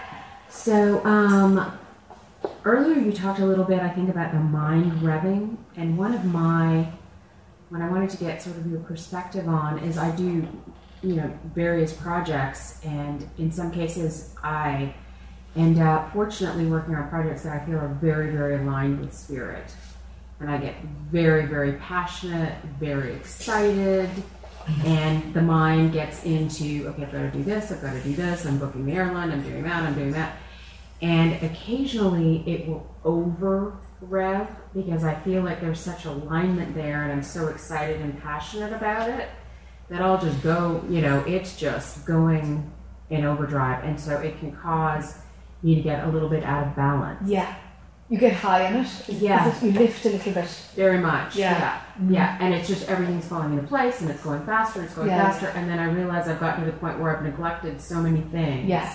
So, um, earlier you talked a little bit, I think, about the mind revving, and one of my, what I wanted to get sort of your perspective on is I do, you know, various projects, and in some cases I end up uh, fortunately working on projects that I feel are very, very aligned with spirit. And I get very, very passionate, very excited, and the mind gets into okay i've got to do this i've got to do this i'm booking the airline i'm doing that i'm doing that and occasionally it will over rev because i feel like there's such alignment there and i'm so excited and passionate about it that i'll just go you know it's just going in overdrive and so it can cause you to get a little bit out of balance Yeah. You get high in it. Yeah. you lift a little bit. Very much. Yeah. Yeah. Yeah. And it's just everything's falling into place and it's going faster, it's going Yeah. faster. And then I realize I've gotten to the point where I've neglected so many things. Yeah.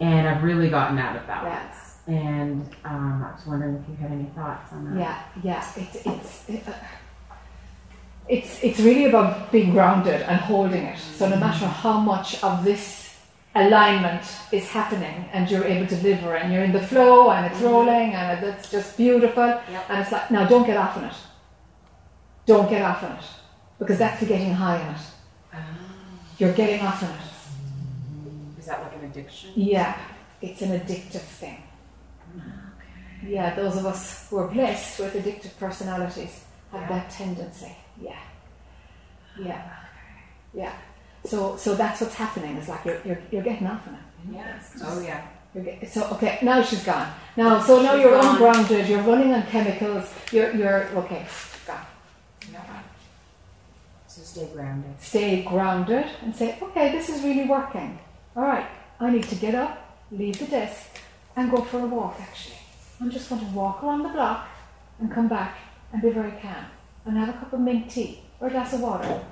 And I've really gotten out of Yeah. balance. And um, I was wondering if you had any thoughts on that. Yeah, yeah. It's it's it, uh, it's it's really about being grounded and holding it. So no matter how much of this alignment is happening, and you're able to deliver, and you're in the flow, and it's mm-hmm. rolling, and it's just beautiful, Yep. and it's like now don't get off on it. Don't get off on it because that's the getting high on it. Ah. You're getting off on it. Is that like an addiction? Yeah, it's an addictive thing. Yeah, those of us who are blessed with addictive personalities have that tendency. Yeah, yeah, ah, yeah. So, so that's what's happening. It's like you're, you're, you're getting off on it. Yes. Oh, yeah. You're get, so okay, now she's gone. Now, so now you're gone. ungrounded. You're running on chemicals. You're, you're okay. Gone. So stay grounded. stay grounded and say, okay, this is really working. All right, I need to get up, leave the desk, and go for a walk actually. I'm just going to walk around the block and come back and be very calm and have a cup of mint tea or a glass of water.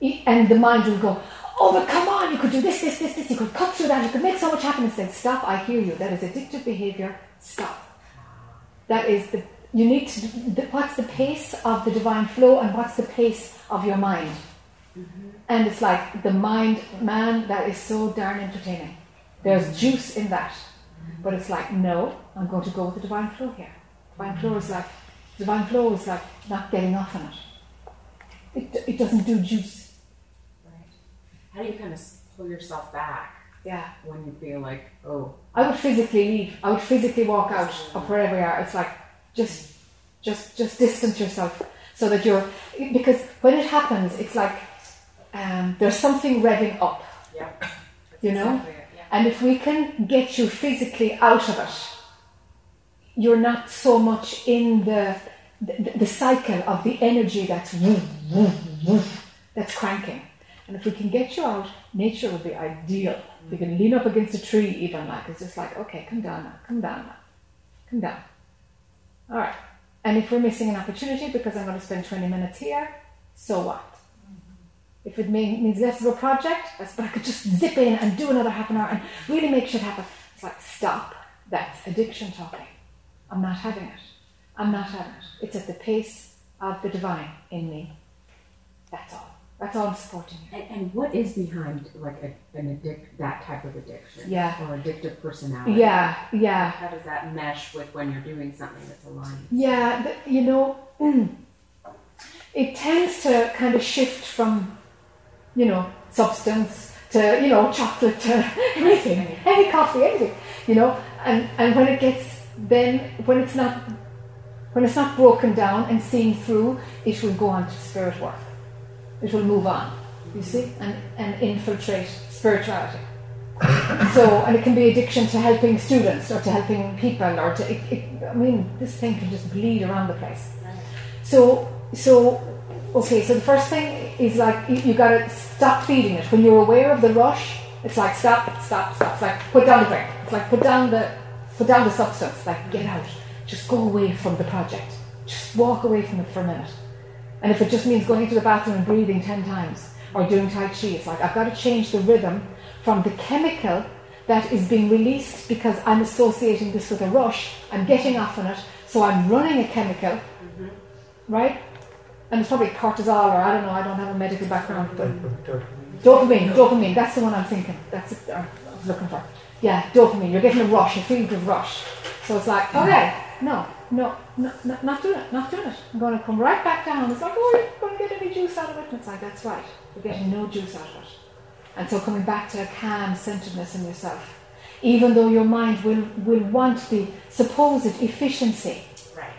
And the mind will go, oh, but come on, you could do this, this, this, this, you could cut through that, you could make so much happen. Instead, stop, I hear you. That is addictive behavior. Stop. That is the, you need to, the, what's the pace of the divine flow and what's the pace of your mind? Mm-hmm. And it's like the mind, man, that is so darn entertaining. There's mm-hmm. juice in that. Mm-hmm. But it's like, no, I'm going to go with the divine flow here. Divine flow is like, divine flow is like not getting off on it. It, it doesn't do juice. How do you kind of pull yourself back Yeah. when you feel like, oh, I would physically leave. I would physically walk out of wherever you are. It's like just, just, just distance yourself so that you're because when it happens, it's like um, there's something revving up. yeah. You know? Exactly yeah. And if we can get you physically out of it, you're not so much in the the, the cycle of the energy that's woof, woof, woof, that's cranking. And if we can get you out, nature will be ideal. You can lean up against a tree, even like it's just like, okay, come down now, come down now, come down. All right. And if we're missing an opportunity because I'm going to spend 20 minutes here, so what? If it mean, means less of a project, that's, but I could just mm. zip in and do another half an hour and really make shit happen. It's like, stop. That's addiction talking. I'm not having it. I'm not having it. It's at the pace of the divine in me. That's all. That's all I'm supporting. And, and what is behind like a, an addict that type of addiction? Yeah. Or addictive personality? Yeah, yeah. How does that mesh with when you're doing something that's aligned? Yeah, you know, mm, it tends to kind of shift from, you know, substance to, you know, chocolate to anything, any coffee, anything, you know, and, and when it gets, then, when it's not, when it's not broken down and seen through, it will go on to spirit work. It will move on, you see, and, and infiltrate spirituality. So, and it can be addiction to helping students or to helping people or to, it, it, I mean, this thing can just bleed around the place. So, so, okay, so the first thing is like, you, you gotta stop feeding it. When you're aware of the rush, it's like stop, stop, stop. It's like put down the drink. It's like put down the, put down the substance. Like get out. Just go away from the project. Just walk away from it for a minute. And if it just means going into the bathroom and breathing 10 times or doing Tai Chi, it's like I've got to change the rhythm from the chemical that is being released because I'm associating this with a rush. I'm getting off on it, so I'm running a chemical, right? And it's probably cortisol or I don't know, I don't have a medical background, but dopamine, dopamine, that's the one I'm thinking. That's it, uh, I was looking for. Yeah, dopamine, you're getting a rush, a feel good rush. So it's like, okay, no, no, no, no, not doing it, not doing it. I'm going to come right back down. It's like, oh, you're going to get any juice out of it? And it's like, that's right, you're getting no juice out of it. And so coming back to a calm centeredness in yourself, even though your mind will, will want the supposed efficiency. Right.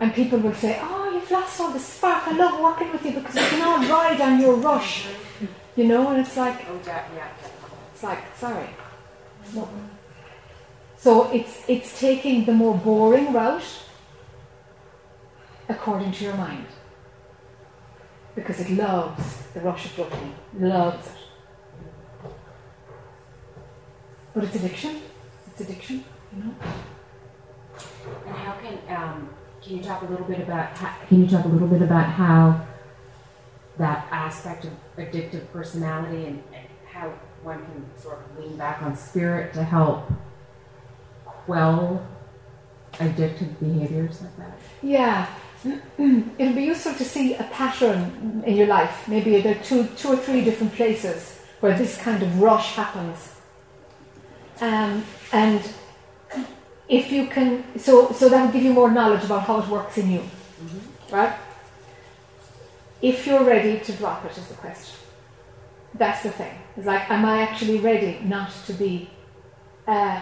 And people will say, oh, you've lost all the spark. I love working with you because we can all ride on your rush. You know, and it's like, Oh, yeah, yeah. it's like, sorry. No. So it's it's taking the more boring route according to your mind. Because it loves the rush of dopamine. Loves it. But it's addiction. It's addiction. You know. And how can um, can you talk a little bit about how, can you talk a little bit about how that aspect of addictive personality and, and how one can sort of lean back on spirit to help quell addictive behaviors like that? Yeah, it'll be useful to see a pattern in your life. Maybe there are two, two or three different places where this kind of rush happens. Um, and if you can, so so that will give you more knowledge about how it works in you, right? If you're ready to drop it, is the question. That's the thing. It's like, am I actually ready not to be uh,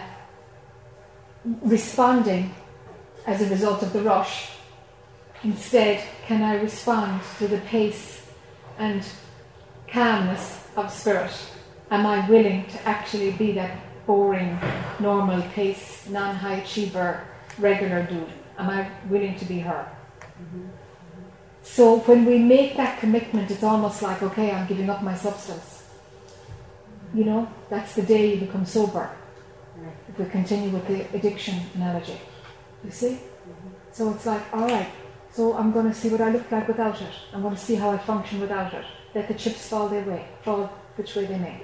responding as a result of the rush? Instead, can I respond to the pace and calmness of spirit? Am I willing to actually be that boring, normal pace, non high achiever, regular dude? Am I willing to be her? So when we make that commitment, it's almost like, okay, I'm giving up my substance. You know, that's the day you become sober. We continue with the addiction analogy, you see? Mm-hmm. So it's like, all right, so I'm going to see what I look like without it. I'm going to see how I function without it. Let the chips fall their way, fall which way they may.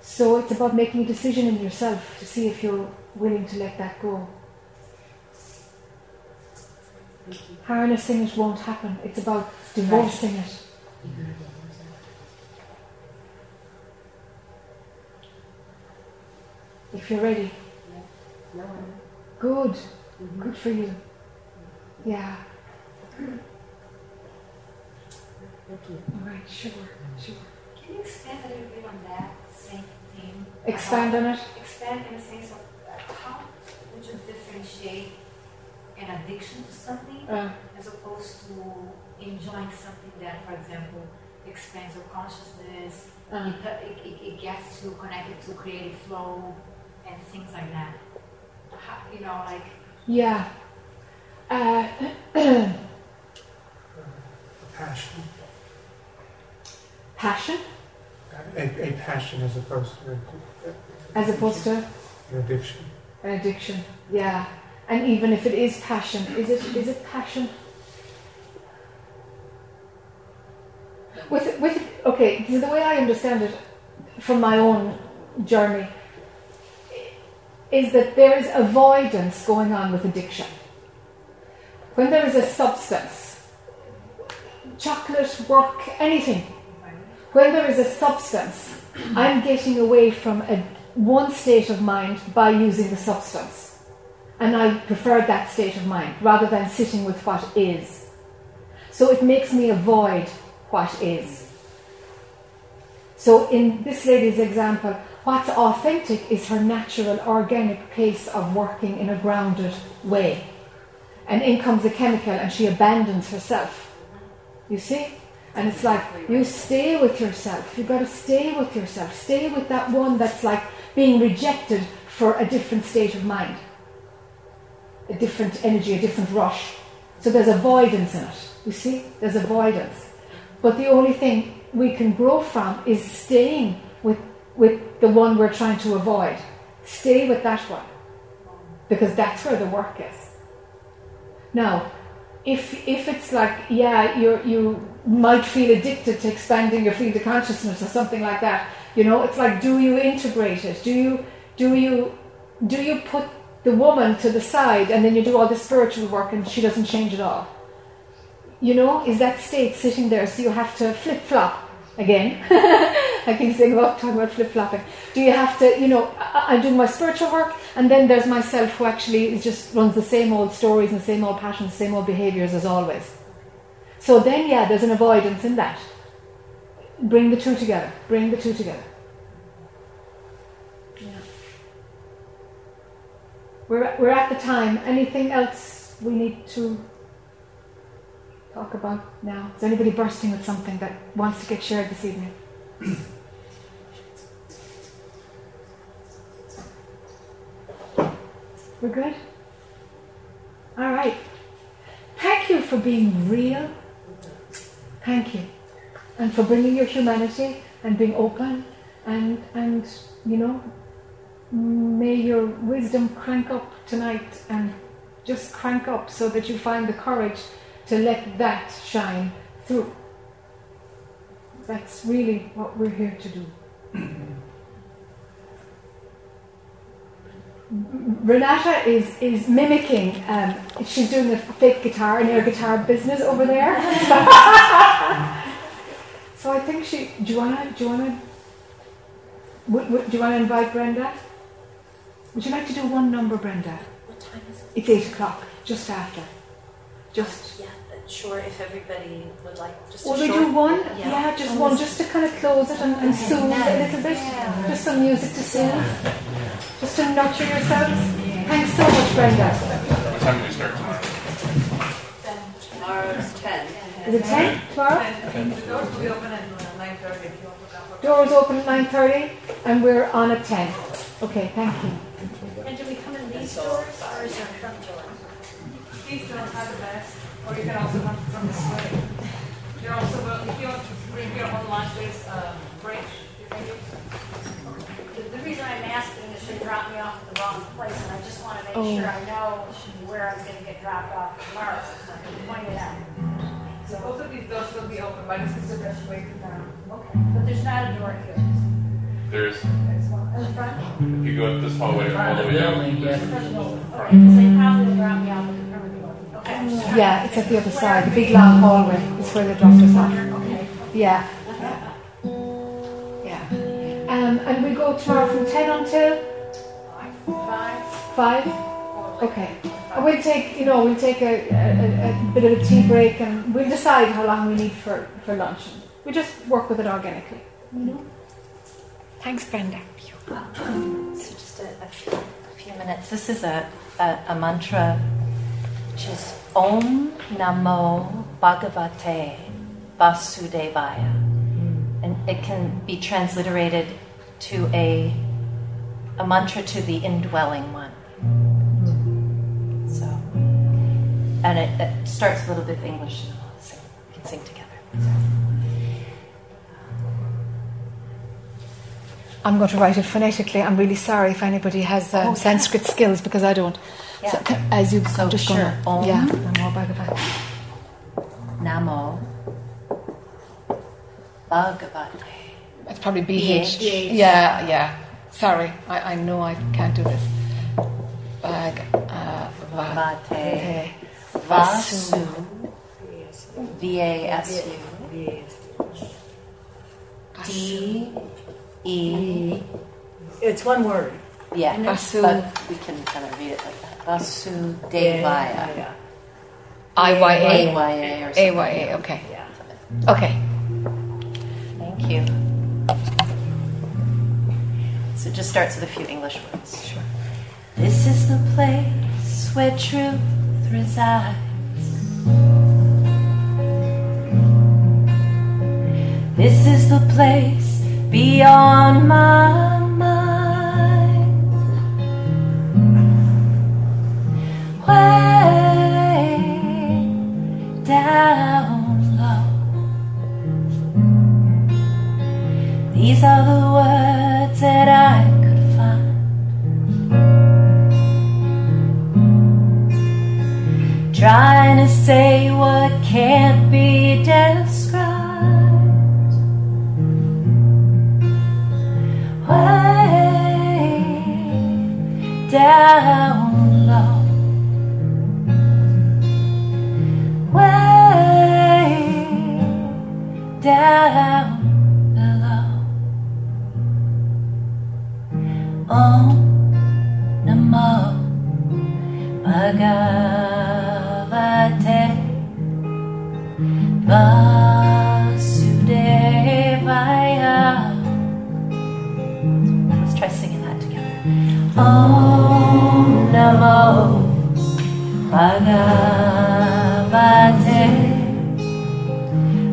So it's about making a decision in yourself to see if you're willing to let that go. Mm-hmm. Harnessing it won't happen. It's about divorcing it. Mm-hmm. If you're ready. Good. Good for you. Yeah. Okay. All right, sure, sure. Can you expand a little bit on that same theme? Expand on it? Expand in the sense of uh, how would you differentiate an addiction to something Uh. as opposed to enjoying something that, for example, expands your consciousness, Uh. it, it, it, it gets you connected to creative flow and things like that. How, you know, like Yeah. Uh, Passion. passion A, a passion as opposed to an as opposed to an addiction. an addiction. Yeah. And even if it is passion, is it is it passion? With with okay, so the way I understand it from my own journey is that there is avoidance going on with addiction. When there is a substance, chocolate, work, anything, when there is a substance, I'm getting away from a, one state of mind by using the substance. And I prefer that state of mind rather than sitting with what is. So it makes me avoid what is. So in this lady's example, what's authentic is her natural, organic pace of working in a grounded way. And in comes the chemical and she abandons herself. You see? And it's like, you stay with yourself. You've got to stay with yourself. Stay with that one that's like being rejected for a different state of mind, a different energy, a different rush. So there's avoidance in it. You see? There's avoidance. But the only thing we can grow from is staying with, with the one we're trying to avoid. Stay with that one. Because that's where the work is. Now, if if it's like, yeah, you you might feel addicted to expanding your field of consciousness or something like that, you know, it's like, do you integrate it? Do you do you do you put the woman to the side and then you do all the spiritual work and she doesn't change at all? You know, is that state sitting there so you have to flip flop again? I keep saying about talking about flip flopping. Do you have to, you know, I, I do my spiritual work and then there's myself who actually is just runs the same old stories and the same old patterns, the same old behaviors as always. So then, yeah, there's an avoidance in that. Bring the two together. Bring the two together. Yeah. We're, we're at the time. Anything else we need to talk about now? Is anybody bursting with something that wants to get shared this evening? We're good? All right. Thank you for being real. Thank you. And for bringing your humanity and being open and, and you know, may your wisdom crank up tonight and just crank up so that you find the courage to let that shine through. That's really what we're here to do. Renata is, is mimicking, um, she's doing a fake guitar and air guitar business over there. so I think she, do you wanna, do you wanna, do you wanna invite Brenda? Would you like to do one number, Brenda? What time is it? It's eight o'clock, just after. Just, Yeah, sure, if everybody would like just a we short- do one? Yeah. Yeah, just one, just to kind of close it and, and soothe a little bit. Just some music to soothe. Just to nurture yourselves. Thanks so much, Brenda. What time do we start tomorrow? Tomorrow's 10. Is it 10 tomorrow? The doors will be open at nine thirty if you want to come. Doors open at 9.30 and we're on at 10. Okay, thank you. And do we come in these doors or is there a front door? These doors are the best, or you can also come from this way. You're also, well, if you want to bring your own lunch space, um, bridge, you can use. The- The reason I'm asking is they dropped me off at the wrong place, and I just want to make Oh. sure I know where I'm going to get dropped off tomorrow, so I can point it out. So both of these doors will be open, but this is the best way to come. Okay, but there's not a door here. There's, There's one in the front. if you go up this hallway all the way down, there's Okay, because they probably dropped me off at the front door. Okay. Yeah, it's at the other side. The big long hallway is where the dropped us off. Okay. Yeah. Yeah. Um, and we go tomorrow from 10 until Five. 5? Okay. And we'll take, you know, we'll take a, a, a bit of a tea break and we'll decide how long we need for, for lunch. We just work with it organically. You know? Thanks, Brenda. So just a, a, few, a few minutes. This is a, a, a mantra which is Om Namo Bhagavate Vasudevaya. And it can be transliterated to a, a mantra to the indwelling one. So, and it, it starts a little bit of English. and we'll sing- We can sing together. I'm going to write it phonetically. I'm really sorry if anybody has uh, Oh. Sanskrit skills because I don't. Yeah. So, as you, So, I'm just sure. going to. Om. Yeah, Namo Bhagavate. Namo Bhagavate. It's probably BH. BH. Yeah, yeah. Sorry, I, I know I can't do this. Bag, uh, va- Vate. Vasu. Vasu. V A S U. D E. It's one word. Yeah, Vasu. but we can kind of read it like that. Vasudevaya. I Y A. A-Y-A or something. A Y A, okay. Okay. Thank you. So it just starts with a few English words. Sure. This is the place where truth resides. This is the place beyond my Way down low. These are the words that I could find. Trying to say what can't be described. Way down down below. Oh, Om Namo Bhagavate Vasudevaya. Let's try singing that together. Oh, Om Namo Bhagavate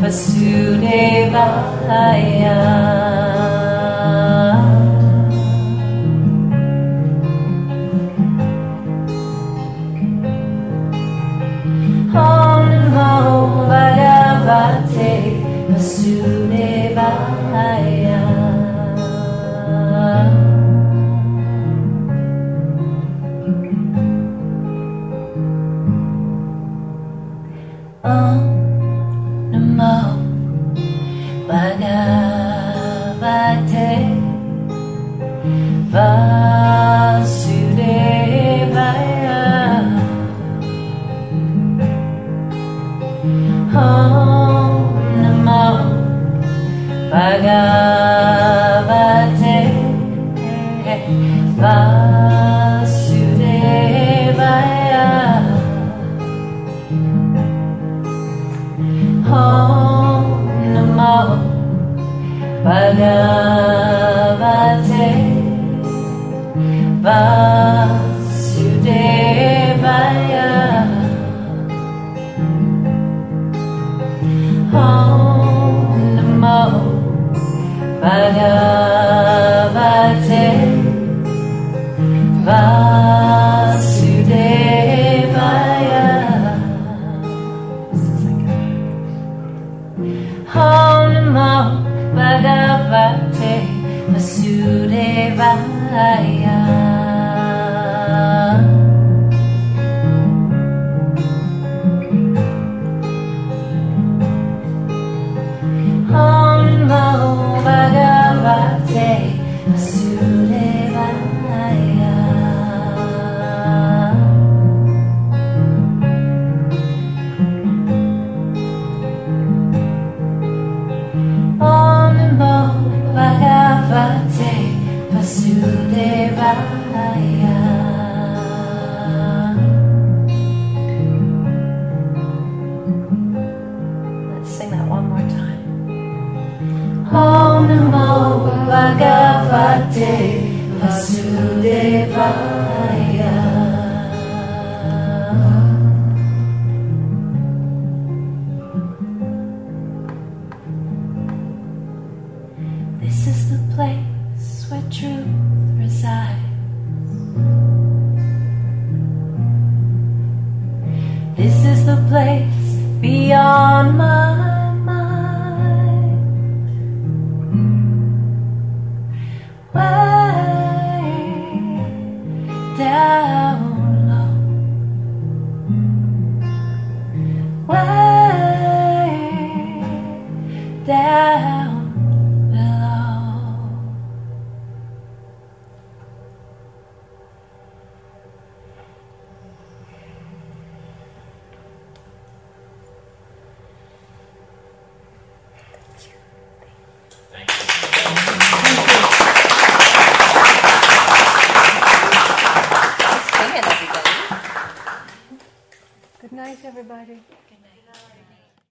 Pasune Bahaya. Pasune Bahaya.